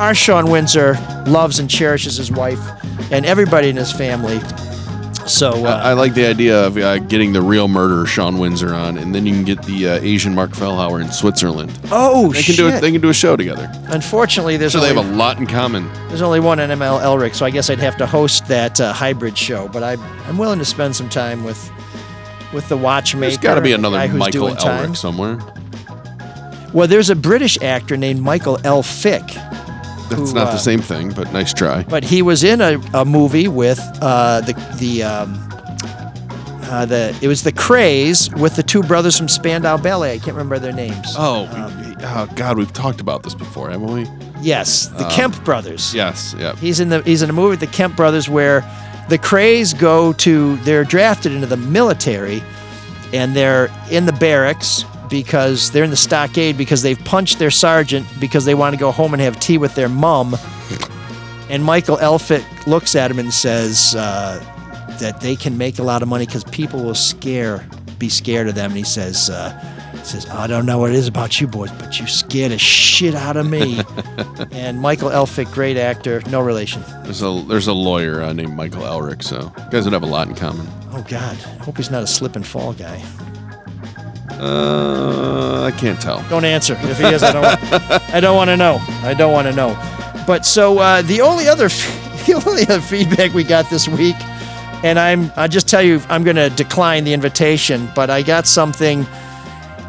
our Shawn Windsor loves and cherishes his wife and everybody in his family. So uh, I, I like the idea of uh, getting the real murderer Sean Windsor on, and then you can get the uh, Asian Marc Fellhauer in Switzerland. oh They can do it. shit! They can do a show together. Unfortunately, there's So they have a lot in common. there's only one NML Elrick, so I guess I'd have to host that uh, hybrid show. But I, I'm willing to spend some time with with the watchmaker. There's got to be another Michael doing time. Elrick somewhere. Well, there's a British actor named Michael Elphick. That's who, not uh, the same thing, but nice try. But he was in a, a movie with uh, the the um, uh, the it was the Krays with the two brothers from Spandau Ballet. I can't remember their names. Oh, we- oh God, we've talked about this before, haven't we? Yes, the Um, Kemp brothers. Yes, yeah. He's in the he's in a movie with the Kemp brothers where the Krays go to they're drafted into the military and they're in the barracks because they're in the stockade because they've punched their sergeant because they want to go home and have tea with their mom. And Michael Elphick looks at him and says uh, that they can make a lot of money because people will scare be scared of them. And he says, uh, he says, I don't know what it is about you boys, but you scare the shit out of me. and Michael Elphick, great actor, no relation. There's a there's a lawyer uh, named Michael Elrick, so you guys would have a lot in common. Oh God, I hope he's not a slip and fall guy. Uh, I can't tell. Don't answer. If he is, I don't. I don't want to know. I don't want to know. But so uh, the only other the only other feedback we got this week, and I'm I just tell you I'm going to decline the invitation, but I got something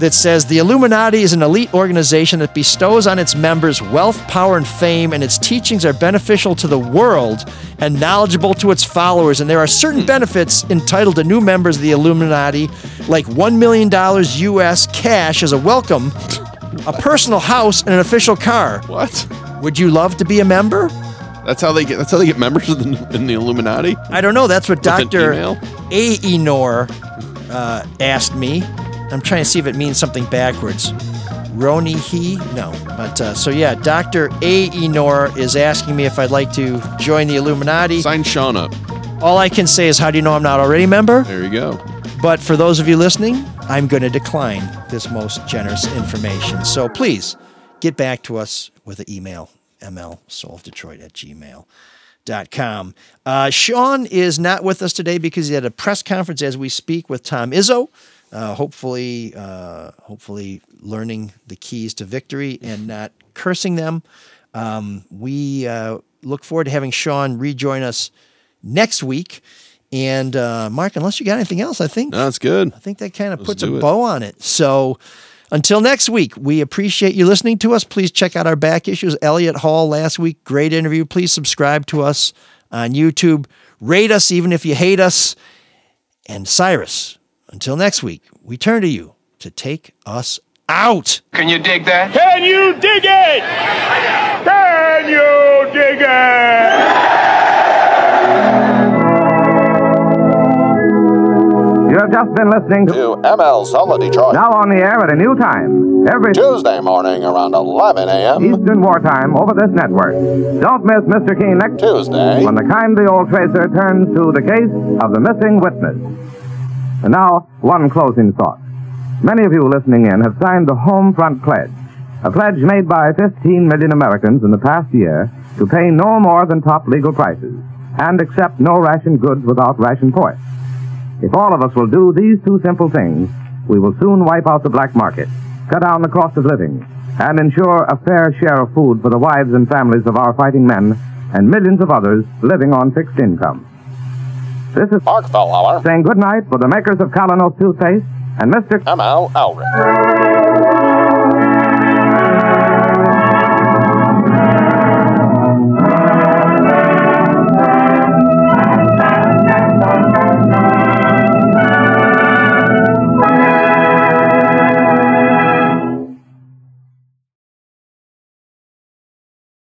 that says the Illuminati is an elite organization that bestows on its members wealth, power, and fame, and its teachings are beneficial to the world and knowledgeable to its followers. And there are certain benefits entitled to new members of the Illuminati, like $1 million US cash as a welcome, a personal house, and an official car. What? Would you love to be a member? That's how they get. That's how they get members in the, in the Illuminati. I don't know. That's what Dr. Aenor uh, asked me. I'm trying to see if it means something backwards. Roni he? No. But uh, so yeah, Dr. Aenor is asking me if I'd like to join the Illuminati. Sign Shawn up. All I can say is, how do you know I'm not already a member? There you go. But for those of you listening, I'm going to decline this most generous information. So please get back to us with an email, mlsoulofdetroit at gmail.com. Uh, Shawn is not with us today because he had a press conference as we speak with Tom Izzo. Uh, hopefully, uh, hopefully learning the keys to victory and not cursing them. Um, we uh, look forward to having Shawn rejoin us next week. And uh, Marc, unless you got anything else, I think No, that's good. I think that kind of Let's puts a it. bow on it. So until next week, we appreciate you listening to us. Please check out our back issues. Elliott Hall last week, great interview. Please subscribe to us on YouTube. Rate us even if you hate us. And Cyrus, until next week, we turn to you to take us out. Can you dig that? Can you dig it? Can you dig it? You have just been listening to To ML Soul of Detroit. now on the air at a new time every Tuesday morning around 11 a.m. Eastern Wartime over this network. Don't miss Mr. King next Tuesday. when the kindly old tracer turns to the case of the missing witness. And now, one closing thought. Many of you listening in have signed the Home Front Pledge, a pledge made by 15 million Americans in the past year to pay no more than top legal prices and accept no ration goods without ration points. If all of us will do these two simple things, we will soon wipe out the black market, cut down the cost of living, and ensure a fair share of food for the wives and families of our fighting men and millions of others living on fixed income. This is Marc Fellhauer. saying good night for the makers of Kolynos toothpaste and Mr. ML Elrick.